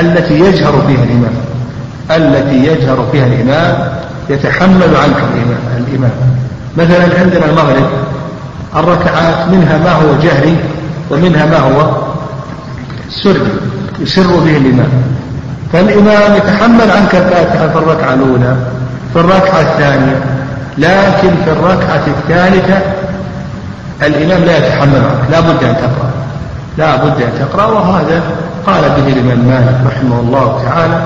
التي يجهر فيها الإمام التي يجهر فيها الإمام يتحمل عنك الإمام, الإمام. مثلا عندنا المغرب الركعات منها ما هو جهري؟ ومنها ما هو؟ سري يسر به الإمام. فالإمام يتحمل عنك الفاتحة في الركعة الأولى في الركعة الثانية لكن في الركعة الثالثة الإمام لا يتحمل عنك لا بد أن تقرأ. لا بد أن تقرأ وهذا قال به الإمام مالك رحمه الله تعالى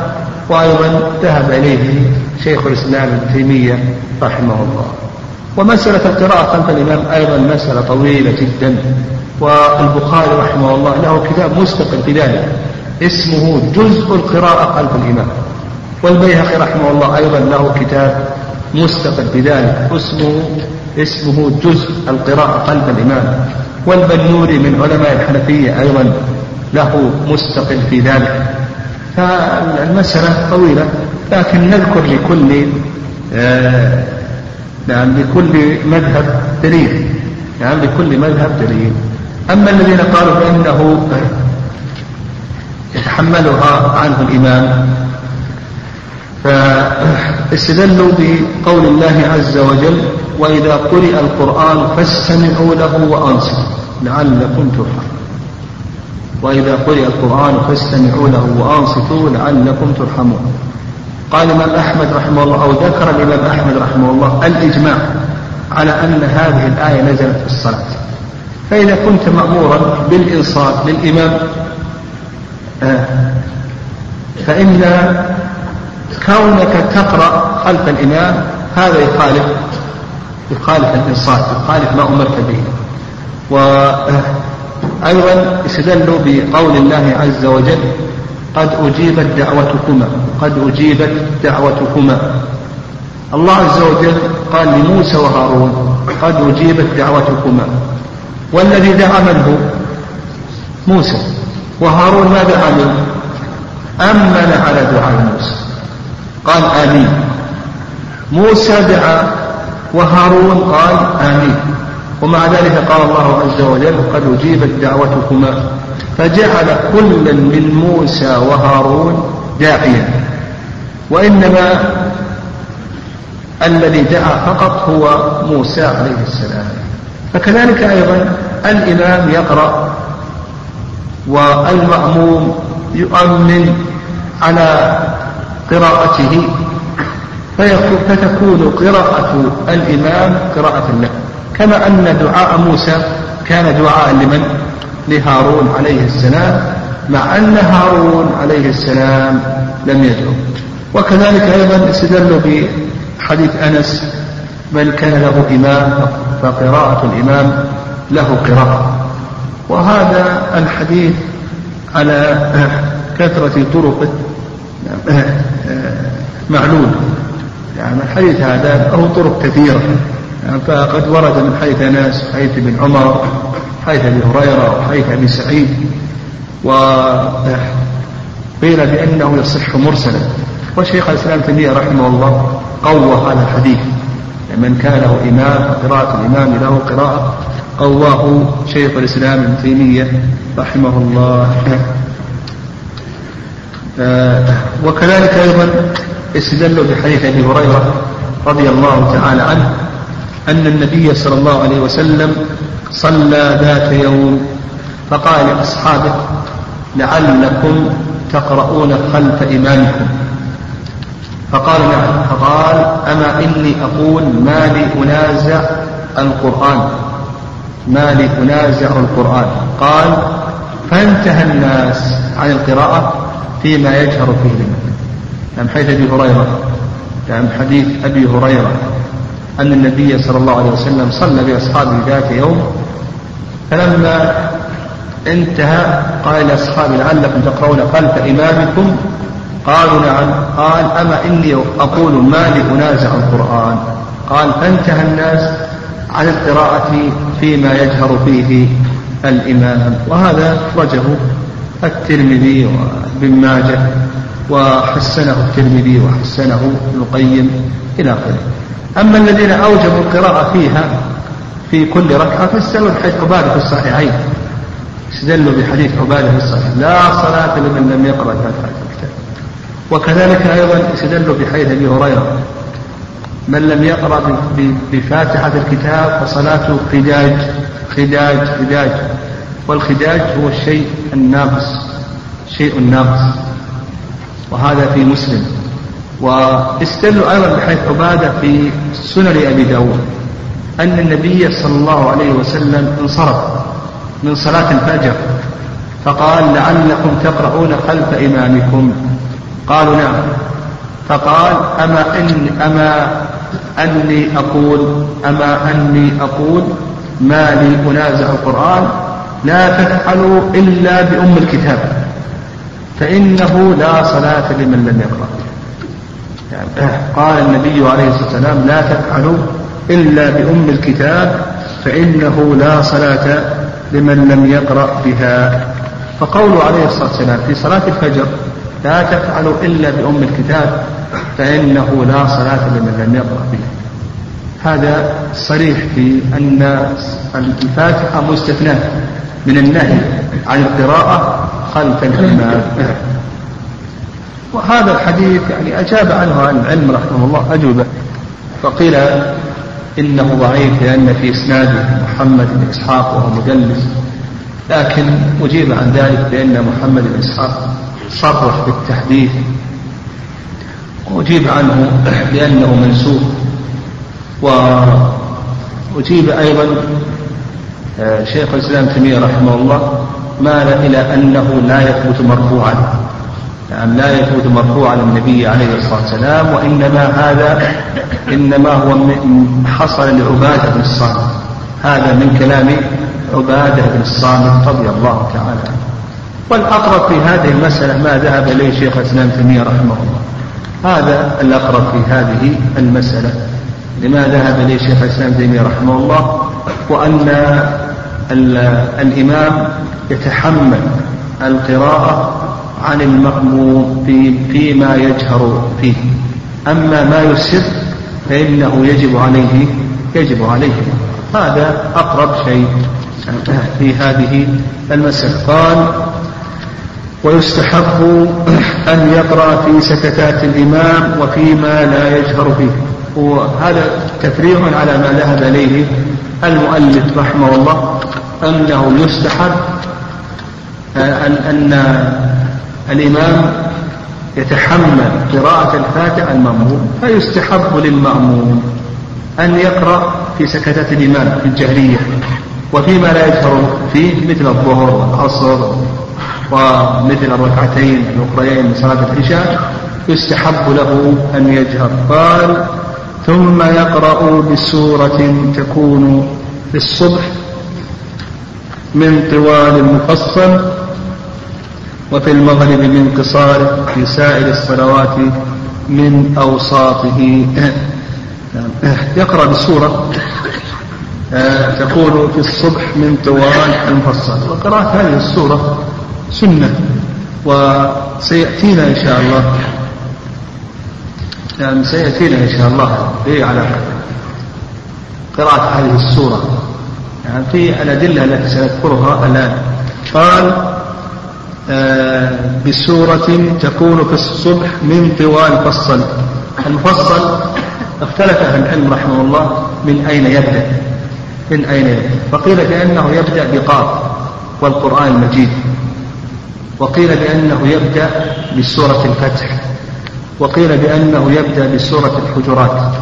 وأيضا ذهب إليه شيخ الإسلام ابن تيمية رحمه الله. ومسألة القراءة خلف الإمام أيضا مسألة طويلة جدا. والبخاري رحمه الله له كتاب مستقل في ذلك اسمه جزء القراءة خلف الإمام والبيهقي رحمه الله أيضا له كتاب مستقل بذلك اسمه اسمه جزء القراءة خلف الإمام والبنوري من علماء الحنفية أيضا له مستقل في ذلك. فالمسألة طويلة لكن نذكر لكل آه نعم لكل مذهب دليل. نعم لكل مذهب دليل. أما الذين قالوا بأنه يتحملها عنه الإمام فاستدلوا بقول الله عز وجل وإذا قرئ القرآن فاستمعوا له وأنصتوا لعلكم ترحمون وإذا قرئ القرآن فاستمعوا له وأنصتوا لعلكم ترحمون. قال الإمام أحمد رحمه الله أو ذكر الإمام أحمد رحمه الله الإجماع على أن هذه الآية نزلت في الصلاة. فإذا كنت مأمورا بالإنصات للإمام آه، فإن كونك تقرأ خلف الإمام هذا يخالف يخالف الإنصاف يخالف ما أمرت به. وأيضا استدلوا بقول الله عز وجل قد أجيبت دعوتكما قد أجيبت دعوتكما. الله عز وجل قال لموسى وهارون قد أجيبت دعوتكما. والذي دعا من هو موسى وهارون ماذا عمل أمن على دعاء موسى. قال آمين. موسى دعا وهارون قال آمين. ومع ذلك قال الله عز وجل قد أجيبت دعوتكما فجعل كل من موسى وهارون داعيا. وإنما الذي دعا فقط هو موسى عليه السلام. فكذلك أيضا الإمام يقرأ والمأموم يؤمن على قراءته فتكون قراءة الإمام قراءة له كما أن دعاء موسى كان دعاء لمن؟ لهارون عليه السلام مع أن هارون عليه السلام لم يدعو وكذلك أيضا استدلوا بحديث أنس من كان له إمام فقراءة الإمام له قراءة. وهذا الحديث على كثرة طرقه معلول. يعني الحديث هذا له طرق كثيرة. يعني فقد ورد من حيث أنس حيث ابن عمر حيث أبي هريرة وحيث أبي سعيد. وقيل بأنه يصح مرسلا. وشيخ الإسلام تيمية رحمه الله قوى هذا الحديث. من كان له إمام وقراءة الإمام له قراءة. قواه شيخ الإسلام ابن تيمية رحمه الله. آه، وكذلك أيضا استدلوا بحديث أبي هريرة رضي الله تعالى عنه أن النبي صلى الله عليه وسلم صلى ذات يوم فقال لأصحابه لعلكم تقرؤون خلف إمامكم فقال نعم. فقال أما إني أقول ما لي أنازع القرآن؟ ما لي أنازع القرآن. قال فانتهى الناس عن القراءة فيما يجهر فيه نعم حيث أبي هريرة نعم حديث أبي هريرة أن النبي صلى الله عليه وسلم صلى بأصحابه ذات يوم فلما انتهى قال لأصحابه لعلكم تقرؤون خلف إمامكم قالوا نعم. قال أما إني أقول ما لي أنازع القرآن؟ قال فانتهى الناس عن القراءة فيما يجهر فيه الإمام. وهذا أخرجه الترمذي وابن ماجه وحسنه الترمذي وحسنه ابن القيم إلى آخره. أما الذين أوجبوا القراءة فيها في كل ركعة فاستدلوا بحديث عبادة في الصحيحين. استدلوا بحديث عبادة في الصحيح لا صلاة لمن لم يقرأ فاتحة الكتاب وكذلك أيضا استدلوا بحديث أبي هريرة من لم يقرأ بفاتحة الكتاب فصلاته خداج خداج خداج. والخداج هو الشيء الناقص شيء ناقص. وهذا في مسلم. واستدلوا أيضا بحيث عبادة في سنن أبي داود أن النبي صلى الله عليه وسلم انصرف من صلاة الفجر. فقال لعلكم تقرؤون خلف إمامكم. قالوا نعم. فقال أما إن أما أني أقول أما أني أقول ما لي أنازع القرآن لا تفعلوا إلا بأم الكتاب فإنه لا صلاة لمن لم يقرأ. قال النبي عليه الصلاة والسلام لا تفعلوا إلا بأم الكتاب فإنه لا صلاة لمن لم يقرأ بها. فقوله عليه الصلاة والسلام في صلاة الفجر لا تفعلوا إلا بأم الكتاب فإنه لا صلاة لمن لم يقرأ بها هذا صريح في أن الفاتحة مستثناة من النهي عن القراءة خلف الإمام. وهذا الحديث يعني أجاب عنه عن العلم رحمه الله أجوبة فقيل إنه ضعيف لأن في إسناده محمد بن إسحاق وهو مدلس لكن أجيب عن ذلك بأن محمد بن إسحاق صرح بالتحديث. وأجيب عنه بأنه منسوخ. وأجيب أيضا آه، شيخ الإسلام تيمية رحمه الله مال إلى أنه لا يثبت مرفوعا. نعم لا يثبت مرفوعا للنبي عليه الصلاة والسلام وإنما هذا إنما هو حصل لعبادة بن الصامت هذا من كلام عبادة بن الصامت رضي الله تعالى عنه. والأقرب في هذه المسألة ما ذهب إليه شيخ الإسلام تيمية رحمه الله. هذا الأقرب في هذه المسألة لما ذهب إليه شيخ الإسلام تيمية رحمه الله وأن الإمام يتحمل القراءة عن المأموم في فيما يجهر فيه. أما ما يسر فإنه يجب عليه يجب عليه. هذا أقرب شيء. في هذه المسألة. قال ويستحب أن يقرأ في سكتات الإمام وفيما لا يجهر فيه وهذا تفريع على ما ذهب إليه المؤلف رحمه الله أنه يستحب أن, أن الإمام يتحمل قراءة الفاتحة المأموم فيستحب للمأموم أن يقرأ في سكتات الإمام في الجهرية. وفيما لا يجهر فيه مثل الظهر والعصر ومثل الركعتين الأخريين من صلاة العشاء يستحب له أن يجهر. قال ثم يقرأ بسورة تكون في الصبح من طوال المفصل وفي المغرب من قصاره في سائر الصلوات من أوساطه. يقرأ بسورة تكون في الصبح من طوال المفصل. وقراءة هذه السورة سنة وسيأتينا إن شاء الله. يعني سيأتينا إن شاء الله. في على قراءة هذه السورة. يعني في الأدلة التي سنذكرها الآن. قال آه بسورة تكون في الصبح من طوال فصل المفصل اختلف أهل العلم رحمه الله من أين يبدأ من أين فقيل بأنه يبدأ بقاف والقرآن المجيد وقيل بأنه يبدأ بسورة الفتح. وقيل بأنه يبدأ بسورة الحجرات.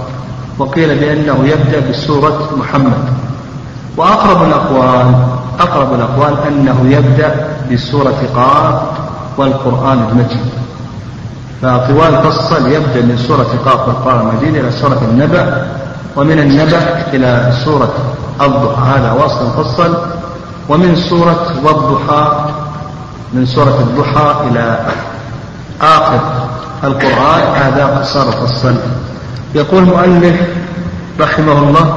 وقيل بأنه يبدأ بسورة محمد. وأقرب الأقوال أقرب الأقوال أنه يبدأ بسورة قاف والقرآن المجيد. فطوال فصل يبدأ من سورة قاف والقرآن المجيد إلى سورة النبأ ومن النبأ إلى سورة الضحى هذا وصل مفصل. ومن سورة والضحى من سورة الضحى إلى آخر القرآن هذا قصار فصل يقول المؤلف رحمه الله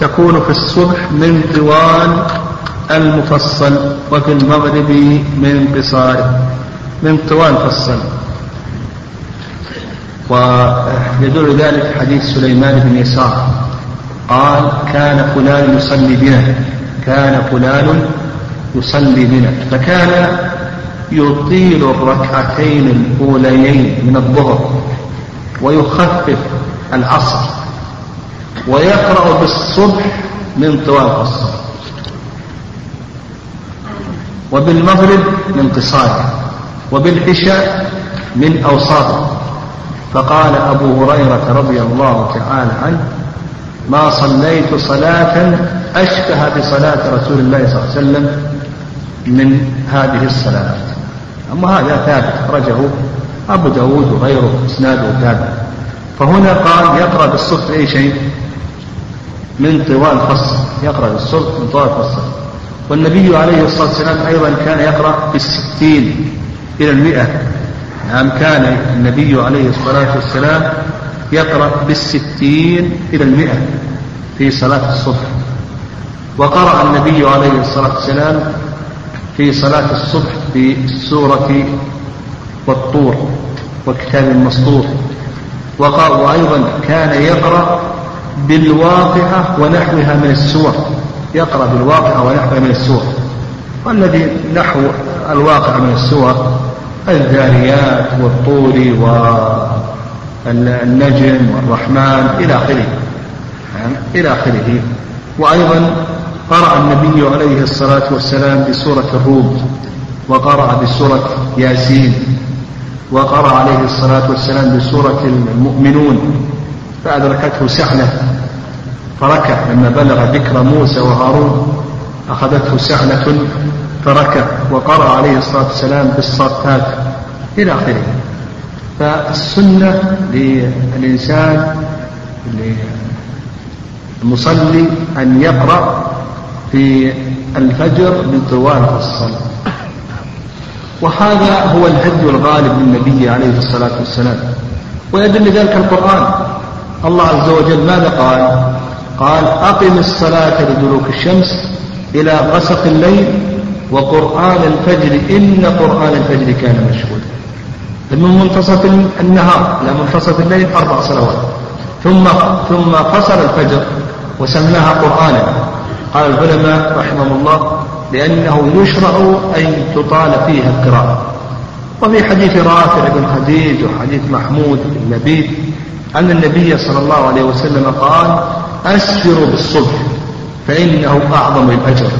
تكون في الصبح من طوال المفصل وفي المغرب من قصار من طوال فصل ويدل ذلك حديث سليمان بن يسار. قال كان فلان يصلي بنا. كان فلان يصلي بنا. فكان يطيل الركعتين الأوليين من الظهر ويخفف العصر ويقرأ بالصبح من طوال الصبح وبالمغرب من قصاره وبالعشاء من أوساطه فقال أبو هريرة رضي الله تعالى عنه ما صليت صلاة أشبه بصلاة رسول الله صلى الله عليه وسلم من هذه الصلاة أما هذا ثابت أخرجه أبو داود وغيره إسناده ثابت. فهنا قال يقرأ بالصبح أي شيء؟ من طوال فصل يقرأ بالصبح من طوال فصل والنبي عليه الصلاة والسلام أيضا كان يقرأ بالستين إلى المئة. نعم كان النبي عليه الصلاة والسلام يقرأ بالستين إلى المئة في صلاة الصبح. وقرأ النبي عليه الصلاة والسلام في صلاة الصبح بسورة والطور وكتاب مسطور. وأيضا كان يقرأ بالواقعة ونحوها من السور. يقرأ بالواقعة ونحوها من السور. والذي نحو الواقع من السور الذاريات والطور والنجم والرحمن إلى آخره. إلى آخره. وأيضا قرأ النبي عليه الصلاة والسلام بسورة الروم وقرأ بسورة ياسين وقرأ عليه الصلاة والسلام بسورة المؤمنون فأدركته سحلة فركع لما بلغ ذكر موسى وهارون أخذته سحلة فركع وقرأ عليه الصلاة والسلام بالصافات إلى آخره. فالسنة للإنسان للمصلي أن يقرأ في الفجر بطوال الصلاة. وهذا هو الهدي الغالب للنبي عليه الصلاة والسلام. ويدل ذلك القرآن. الله عز وجل ماذا قال؟ قال أقم الصلاة لدلوك الشمس إلى غسق الليل وقرآن الفجر إن قرآن الفجر كان مشهودا. من منتصف النهار إلى منتصف الليل أربع صلوات. ثم ثم فصل الفجر وسماها قرآنا. قال العلماء رحمهم الله لأنه يشرع أن تطال فيها القراءة. وفي حديث رافع بن خديج وحديث محمود بن لبيد أن النبي صلى الله عليه وسلم قال أسفروا بالصبح فإنه أعظم الأجر.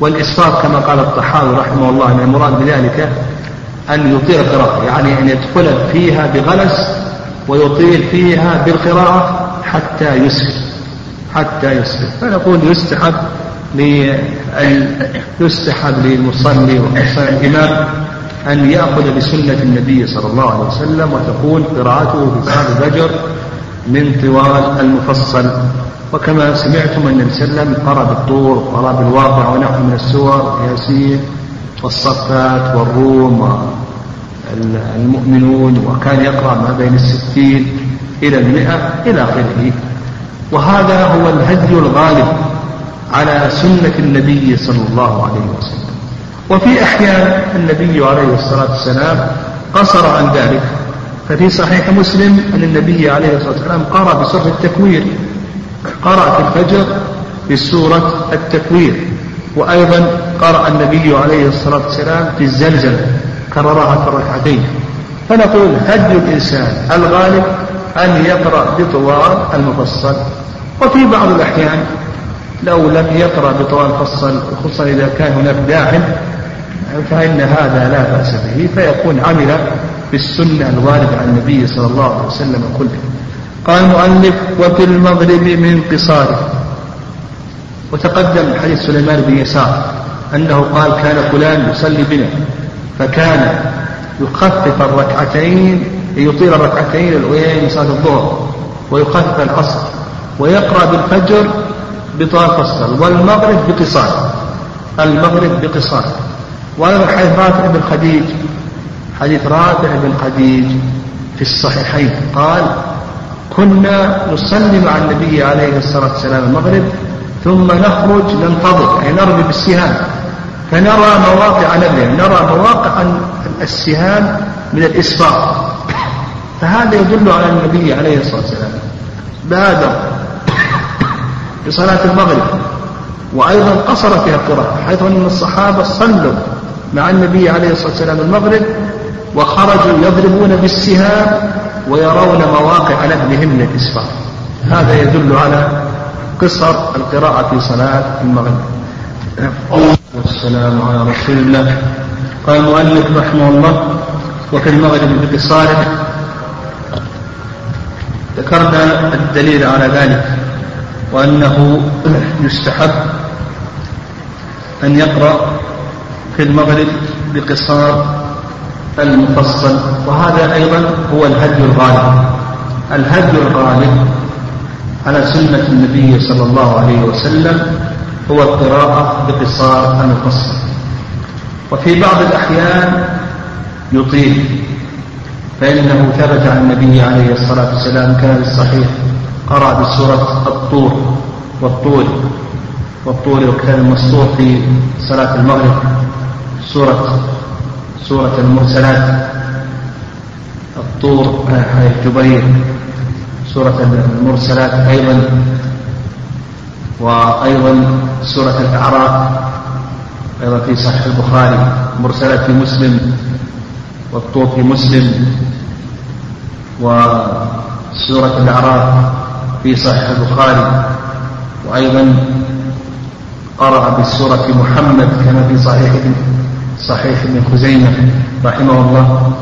والإسفار كما قال الطحاوي رحمه الله أن المراد بذلك أن يطيل القراءة يعني أن يدخل فيها بغلس ويطيل فيها بالقراءة حتى يسفر حتى يسفر فنقول يستحب يستحب للمصلي الإمام أن يأخذ بسنة النبي صلى الله عليه وسلم وتكون قراءته في صلاة الفجر من طوال المفصل. وكما سمعتم أن وسلم قرأ بالطور وقرأ بالواقع ونحو من السور ياسين والصفات والروم والمؤمنون وكان يقرأ ما بين الستين إلى المئة إلى آخره. وهذا هو الهدي الغالب على سنة النبي صلى الله عليه وسلم. وفي أحيان النبي عليه الصلاة والسلام قصر عن ذلك. ففي صحيح مسلم أن النبي عليه الصلاة والسلام قرأ بسورة التكوير. قرأ في الفجر بسورة التكوير. وأيضا قرأ النبي عليه الصلاة والسلام في الزلزلة كررها في الركعتين. فنقول هدي الإنسان الغالب أن يقرأ بطوال المفصل؟ وفي بعض الأحيان لو لم يقرأ بطوال المفصل خصوصا إذا كان هناك داع فإن هذا لا بأس به فيكون عمل بالسنة الواردة عن النبي صلى الله عليه وسلم كله قال المؤلف وفي المغرب من قصاره. وتقدم حديث سليمان بن يسار أنه قال كان فلان يصلي بنا. فكان يخفف الركعتين يطيل الركعتين الأولين صلاة الظهر ويخفف العصر ويقرأ بالفجر بطوال فصل والمغرب بقصار المغرب بقصار. وأيضا حديث رافع بن خديج حديث رافع بن خديج في الصحيحين قال كنا نصلي مع النبي عليه الصلاة والسلام المغرب ثم نخرج ننتظر يعني نرمي بالسهام. فنرى مواقع نبله نرى مواقع السهام من الإسفار فهذا يدل على النبي عليه الصلاة والسلام. بادر بصلاة المغرب. وأيضا قصر فيها القراءة حيث أن الصحابة صلوا مع النبي عليه الصلاة والسلام المغرب وخرجوا يضربون بالسهام ويرون مواقع نبلهم من الإسفار هذا يدل على قصر القراءة في صلاة المغرب. والسلام على رسول الله. قال المؤلف رحمه الله وفي المغرب بقصاره ذكرنا الدليل على ذلك وأنه يستحب أن يقرأ في المغرب بقصار المفصل. وهذا أيضا هو الهدي الغالب. الهدي الغالب على سنة النبي صلى الله عليه وسلم هو القراءة بقصار المفصل. وفي بعض الأحيان يطيل فإنه ثبت عن النبي عليه الصلاة والسلام كان الصحيح قرأ بسورة الطور والطور والطور وكان المسطور في صلاة المغرب. سورة سورة المرسلات. الطور آه، جبير سورة المرسلات أيضا. وأيضا سورة الأعراف. أيضا في صحيح البخاري. مرسلات في مسلم. والطور في مسلم. وسورة الأعراف في صحيح البخاري. وأيضا قرأ بالسورة محمد كما في صحيح صحيح ابن خزيمة رحمه الله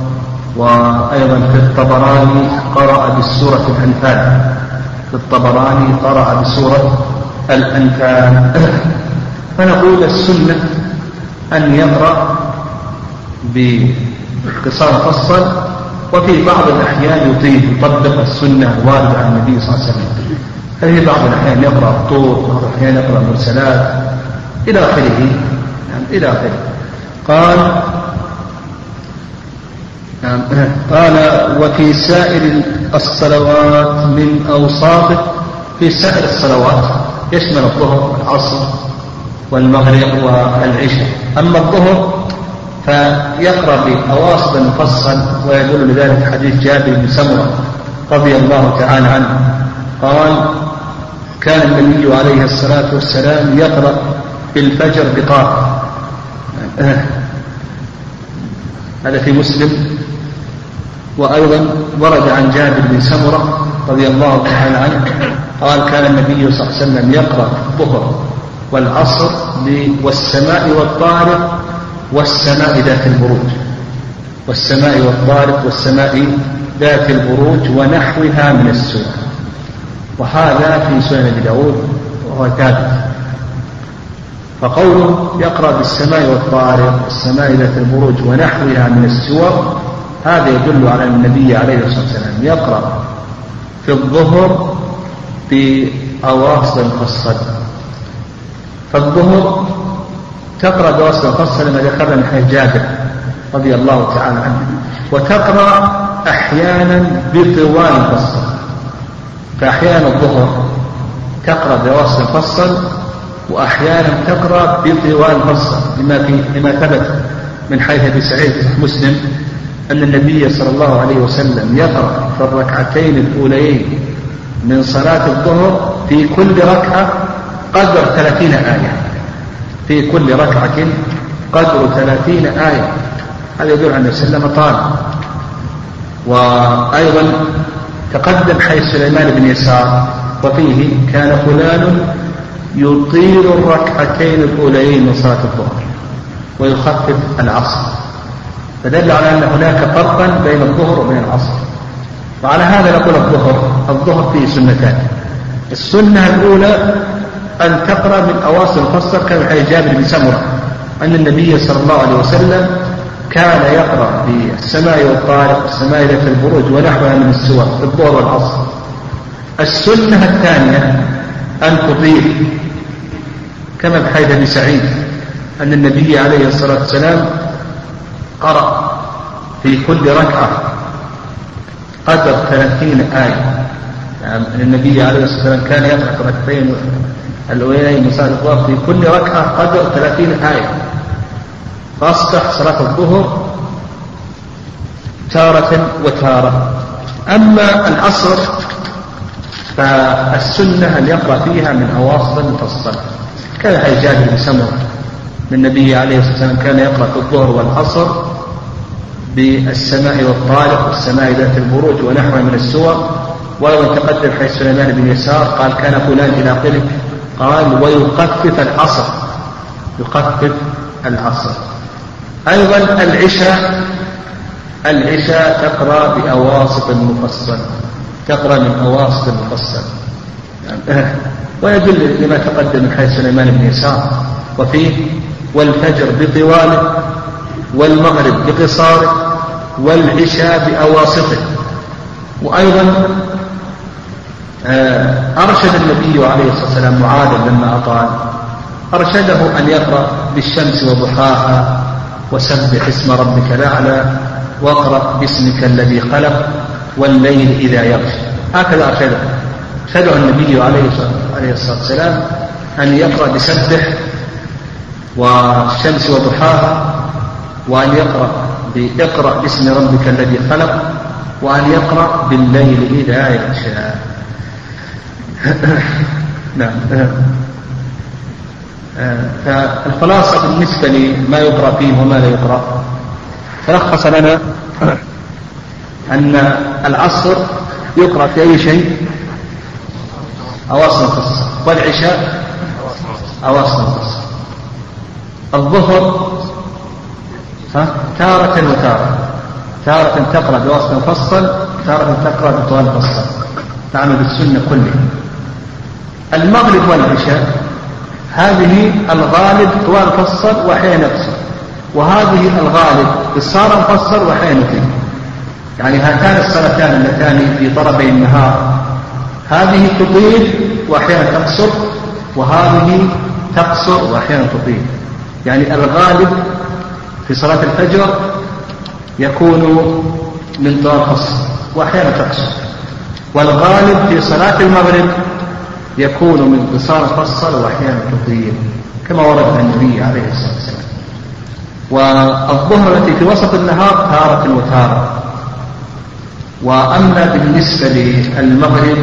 وأيضا في الطبراني قرأ بالسورة الأنفال. في الطبراني قرأ بسورة الأنفال. فنقول السنة أن يقرأ قصار مفصل وفي بعض الأحيان يطيل يطبق السنة الواردة عن النبي صلى الله عليه وسلم. ففي بعض الأحيان يقرأ الطور بعض الأحيان يقرأ المرسلات إلى آخره يعني إلى آخره. قال نعم. قال وفي سائر الصلوات من أوصافه في سائر الصلوات يشمل الظهر والعصر والمغرب والعشاء. أما الظهر فيقرأ بأواسط المفصل ويدل لذلك حديث جابر بن سمرة رضي الله تعالى عنه. قال كان النبي عليه الصلاة والسلام يقرأ بالفجر بقاف هذا في مسلم. وأيضا ورد عن جابر بن سمرة رضي الله تعالى عنه قال كان النبي صلى الله عليه وسلم يقرأ الظهر والعصر والسماء والطارق والسماء ذات البروج والسماء والطارق والسماء ذات البروج ونحوها من السور. وهذا في سنن أبي داود وهو ثابت. فقوله يقرأ بالسماء والطارق والسماء ذات البروج ونحوها من السور. هذا يدل على النبي عليه الصلاة والسلام يقرأ في الظهر بأواسط المفصل فالظهر تقرأ بواسط المفصل لما ذكرنا من حديث جابر رضي الله تعالى عنه. وتقرأ أحيانا بطوال المفصل فأحيانا الظهر تقرأ بواسط المفصل وأحيانا تقرأ بطوال المفصل لما في لما ثبت من حيث أبي سعيد مسلم أن النبي صلى الله عليه وسلم يقرأ في الركعتين الأوليين من صلاة الظهر في كل ركعة قدر ثلاثين آية. في كل ركعة قدر ثلاثين آية. هذا يدل على النبي صلى الله عليه وسلم طال. وأيضا تقدم حيث سليمان بن يسار وفيه كان فلان يطيل الركعتين الأوليين من صلاة الظهر ويخفف العصر. فدل على أن هناك فرقا بين الظهر وبين العصر. وعلى هذا نقول الظهر الظهر فيه سنتان. السنة الأولى أن تقرأ من أواصر الفصل كما حديث جابر بن سمرة أن النبي صلى الله عليه وسلم كان يقرأ بالسماء والطارق والسماء ذات البروج ونحوها من السور في الظهر والعصر. السنة الثانية أن تطيل كما في حديث أبي سعيد أن النبي عليه الصلاة والسلام قرأ في كل ركعة قدر ثلاثين آية. يعني النبي عليه الصلاة والسلام كان يقرأ ركعتين الأولين صلاة الظهر في كل ركعة قدر ثلاثين آية. فأصبح صلاة الظهر تارة وتارة. أما العصر فالسنة أن يقرأ فيها من أواسط المفصل حديث جابر بن سمرة النبي عليه الصلاة والسلام كان يقرأ في الظهر والعصر بالسماء والطارق والسماء ذات البروج ونحوها من السور. ولو تقدم حيث سليمان بن يسار قال كان فلان إلى آخره قال ويخفف العصر. يخفف العصر. أيضا العشاء العشاء تقرأ بأواسط المفصل تقرأ من أواسط المفصل. ويدل لما تقدم من حيث سليمان بن يسار وفيه والفجر بطواله والمغرب بقصاره والعشاء بأواسطه. وأيضا آه، أرشد النبي عليه الصلاة والسلام معاذا لما أطال. أرشده أن يقرأ بالشمس وضحاها وسبح اسم ربك الأعلى واقرأ باسمك الذي خلق والليل إذا يغشى. هكذا أرشده. شدع النبي عليه الصلاة والسلام أن يقرأ بسبح والشمس وضحاها وأن يقرأ بإقرأ باسم ربك الذي خلق وأن يقرأ بالليل إذا يغشى نعم. فالخلاصة بالنسبة لما يقرأ فيه وما لا يقرأ تلخص لنا أن العصر يقرأ في أي شيء؟ أواصل القصة. والعشاء أواصل القصة. الظهر ها؟ تارة وتارة. تارة تقرأ بواسط مفصل تارة تقرأ بطوال مفصل. تعمل بالسنة كلها. المغرب والعشاء هذه الغالب طوال مفصل وأحيانا يقصر وهذه الغالب قصارا مفصل وأحيانا يتم يعني هاتان الصلاتان اللتان في طرفي النهار هذه تطيل وأحيانا تقصر وهذه تقصر وأحيانا تطيل يعني الغالب في صلاة الفجر يكون من طوال قصر وأحيانا تقصر. والغالب في صلاة المغرب يكون من قصار فصل وأحيانا تطيل كما ورد عن النبي عليه الصلاة والسلام. والظهر التي في وسط النهار تارة وتارة. وأما بالنسبة للمغرب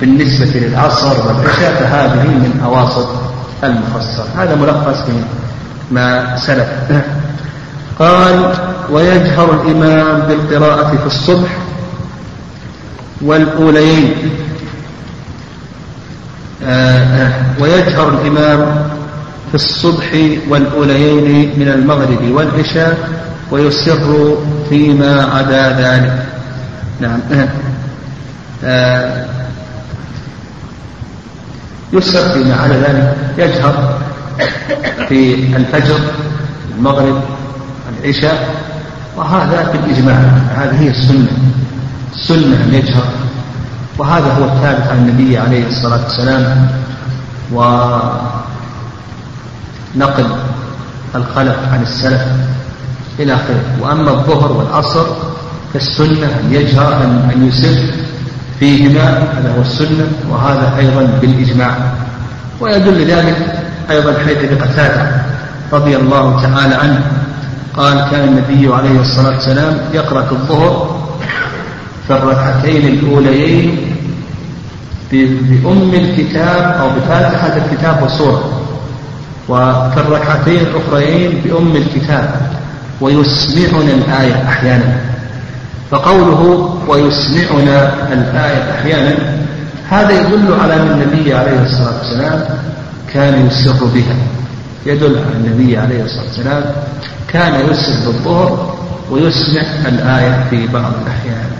بالنسبة للعصر والعشاء فهذه من أواسط المفصل هذا ملخص من ما سلف. قال ويجهر الإمام بالقراءة في الصبح والأوليين. آه، آه، ويجهر الإمام في الصبح والأوليين من المغرب والعشاء ويسر فيما عدا ذلك. نعم. آه، يسر فيما عدا ذلك. يجهر في الفجر المغرب العشاء وهذا بالإجماع. هذه هي السنة. السنة أن يجهر. وهذا هو الثابت عن النبي عليه الصلاة والسلام. ونقل الخلف عن السلف إلى آخره. وأما الظهر والعصر فالسنة أن يجهر أن يسر فيهما هذا هو السنة وهذا أيضا بالإجماع. ويدل ذلك أيضا حيث بقتادة رضي الله تعالى عنه. قال كان النبي عليه الصلاة والسلام يقرأ في الظهر في الركعتين الأوليين بأم الكتاب أو بفاتحة الكتاب والسورة وفي الركعتين الأخرين بأم الكتاب ويسمعنا الآية أحيانا. فقوله ويسمعنا الآية أحيانا هذا يدل على أن النبي عليه الصلاة والسلام كان يسر بها. يدل على النبي عليه الصلاة والسلام كان يسر بالظهر ويسمع الآية في بعض الأحيان.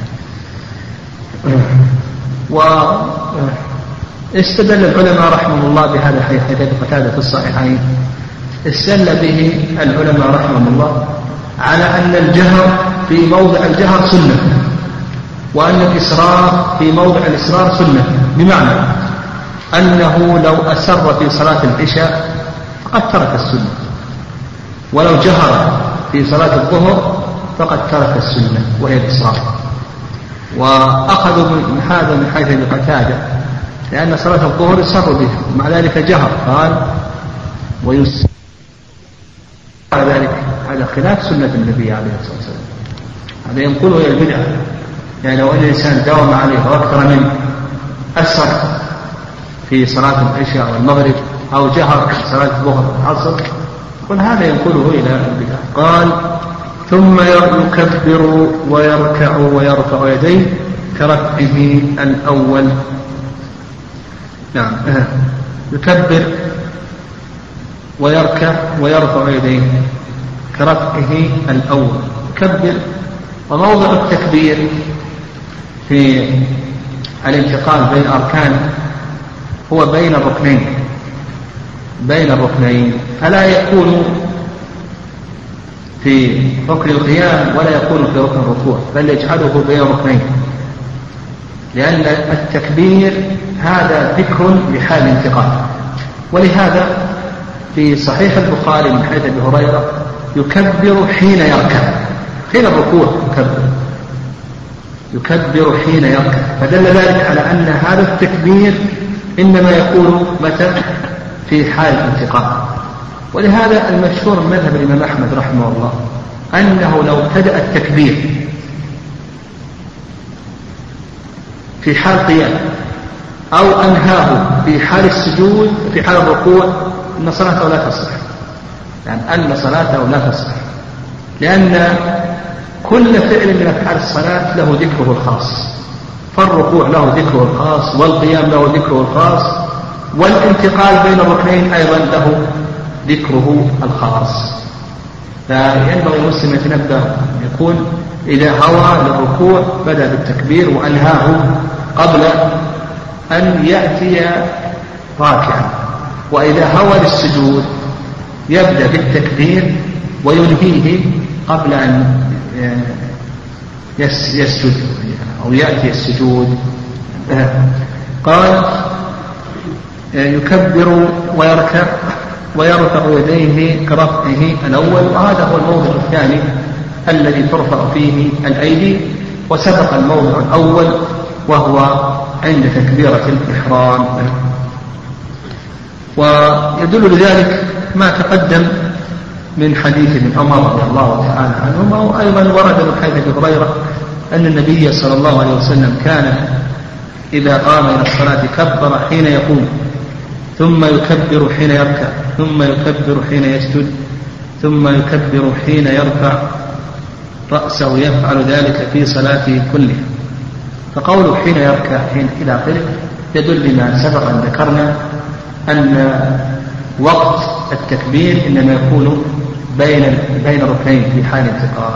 واستدل العلماء رحمه الله بهذا الحديث حديث قتادة في الصحيحين. استدل به العلماء رحمهم الله على أن الجهر في موضع الجهر سنة وأن الإسرار في موضع الإسرار سنة. بمعنى أنه لو أسر في صلاة العشاء فقد ترك السنة ولو جهر في صلاة الظهر فقد ترك السنة وهي الإسرار وأخذوا من هذا من حيث قتادة لأن صلاة الظهر يسر بها ومع ذلك جهر قال ويسر ذلك هذا خلاف سنة النبي عليه الصلاة والسلام. هذا ينقله إلى البدعة يعني لو أن الإنسان داوم عليه وأكثر منه أسر في صلاة العشاء أو المغرب أو جهر في صلاة الظهر والعصر قل هذا ينقله إلى البدعة قال ثم يكبر ويركع ويرفع يديه كركعه الأول. نعم. يكبر ويركع ويرفع يديه كرفعه الأول. يكبر وموضع التكبير في الانتقال بين أركان هو بين الركنين بين الركنين فلا يكون في ركن القيام ولا يكون في ركن الركوع بل يجعله بين ركنين. لأن التكبير هذا ذكر لحال الانتقال. ولهذا في صحيح البخاري من حديث أبي هريرة يكبر حين يركع حين الركوع. يكبر. يكبر حين يركع. فدل ذلك على أن هذا التكبير إنما يكون متى؟ في حال الانتقال ولهذا المشهور من مذهب الإمام أحمد رحمه الله أنه لو ابتدأ التكبير في حال قيام أو أنهاه في حال السجود في حال الركوع أن صلاته لا تصح. يعني أن صلاته لا تصح. لأن كل فعل من أفعال الصلاة له ذكره الخاص. فالركوع له ذكره الخاص والقيام له ذكره الخاص والانتقال بين الركنين أيضا له ذكره الخاص. فينبغي المسلم يتنبه يكون إذا هوى للركوع بدأ بالتكبير وأنهاه قبل أن يأتي راكعا. وإذا هوى للسجود يبدأ بالتكبير وينهيه قبل أن يسجد أو يأتي السجود. قال يكبر ويركع ويرفع يديه كرفعه الأول وهذا هو الموضع الثاني الذي ترفع فيه الأيدي وسبق الموضع الأول وهو عند تكبيرة الإحرام. ويدل لذلك ما تقدم من حديث ابن عمر رضي الله تعالى عنهما وأيضا ورد من حديث أبي هريرة أن النبي صلى الله عليه وسلم كان إذا قام إلى الصلاة كبر حين يقوم ثم يكبر حين يركع ثم يكبر حين يسجد ثم يكبر حين يرفع رأسه يفعل ذلك في صلاته كلها فقوله حين يركع حين إلى آخره يدل لما سبق أن ذكرنا أن وقت التكبير إنما يكون بين بين ركنين في حال انتقال.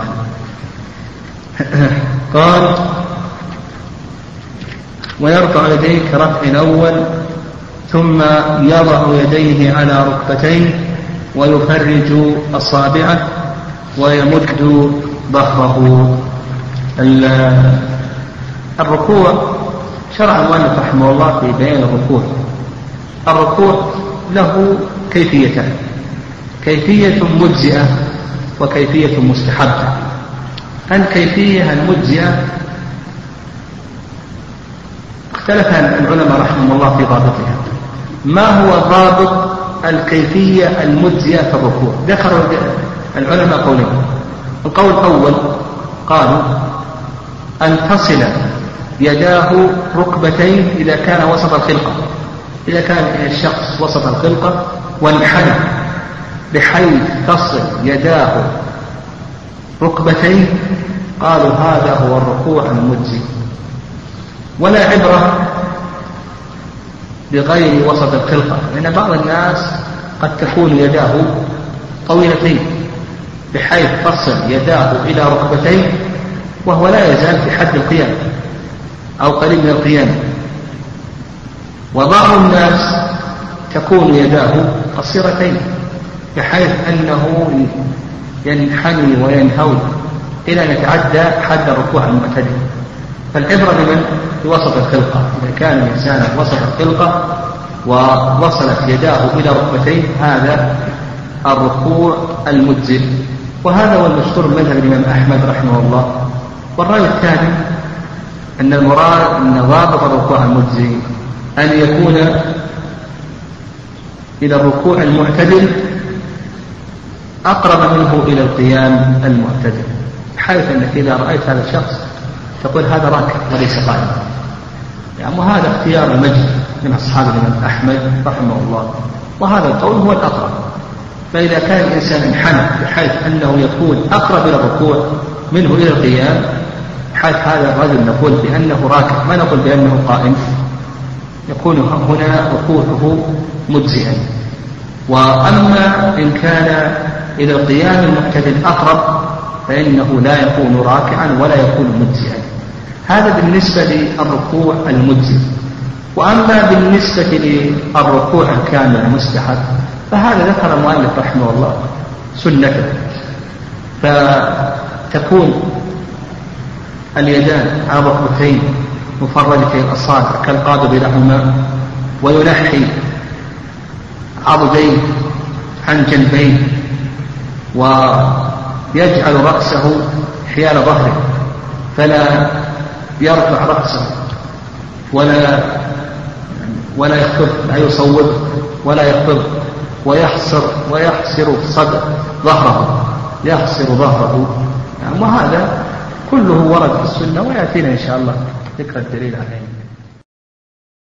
قال ويرفع يديه كرفع الأول ثم يضع يديه على ركبتيه ويفرج أصابعه ويمد ظهره. الركوع شرع المؤلف رحمه الله في بيان الركوع. الركوع له كيفيتان كيفية مجزئة وكيفية مستحبة. الكيفية المجزئة اختلف العلماء رحمهم الله في ضابطها. ما هو ضابط الكيفية المجزئة في الركوع؟ ذكر العلماء قولين. القول الأول قالوا أن تصل يداه ركبتين إذا كان وسط الخلقة. إذا كان الشخص وسط الخلقة وانحنى. بحيث تصل يداه ركبتين قالوا هذا هو الركوع المجزي. ولا عبرة بغير وسط الخلقة لأن بعض الناس قد تكون يداه طويلتين بحيث تصل يداه إلى ركبتين وهو لا يزال في حد القيام أو قريب من القيام. وبعض الناس تكون يداه قصيرتين بحيث أنه ينحني وينهوي. إلى أن يتعدى حد الركوع المعتدل. فالعبرة بمن؟ بوسط الخلقة. إذا كان الإنسان وسط الخلقة ووصلت يداه إلى ركبتيه هذا الركوع المجزئ. وهذا هو المشهور مذهب الإمام أحمد رحمه الله. والرأي الثاني أن المراد أن ضابط الركوع المجزي أن يكون إلى الركوع المعتدل أقرب منه إلى القيام المعتدل حيث أنك إذا رأيت هذا الشخص تقول هذا راكع وليس قائم. يعني وهذا اختيار المجد من أصحاب الإمام أحمد رحمه الله. وهذا القول هو الأقرب. فإذا كان الإنسان انحنى بحيث أنه يكون أقرب إلى الركوع منه إلى القيام حيث هذا الرجل نقول بأنه راكع ما نقول بأنه قائم يكون هنا ركوعه مجزئا. وأما إن كان إلى القيام المعتدل أقرب فإنه لا يكون راكعا ولا يكون مجزئا. هذا بالنسبة للركوع المجزئ. وأما بالنسبة للركوع الكامل المستحب فهذا ذكر المؤلف رحمه الله سنته. فتكون اليدان على الركبتين مفردتي الأصابع كالقابض لهما وينحي عضديه عن جنبيه ويجعل رأسه حيال ظهره فلا يرفع رأسه ولا ولا يخفض لا يصوب ولا يخفض ويحصر ويحسر صدر ظهره يحصر ظهره. يعني وهذا كله ورد في السنة ويأتينا إن شاء الله ذكر الدليل عليه.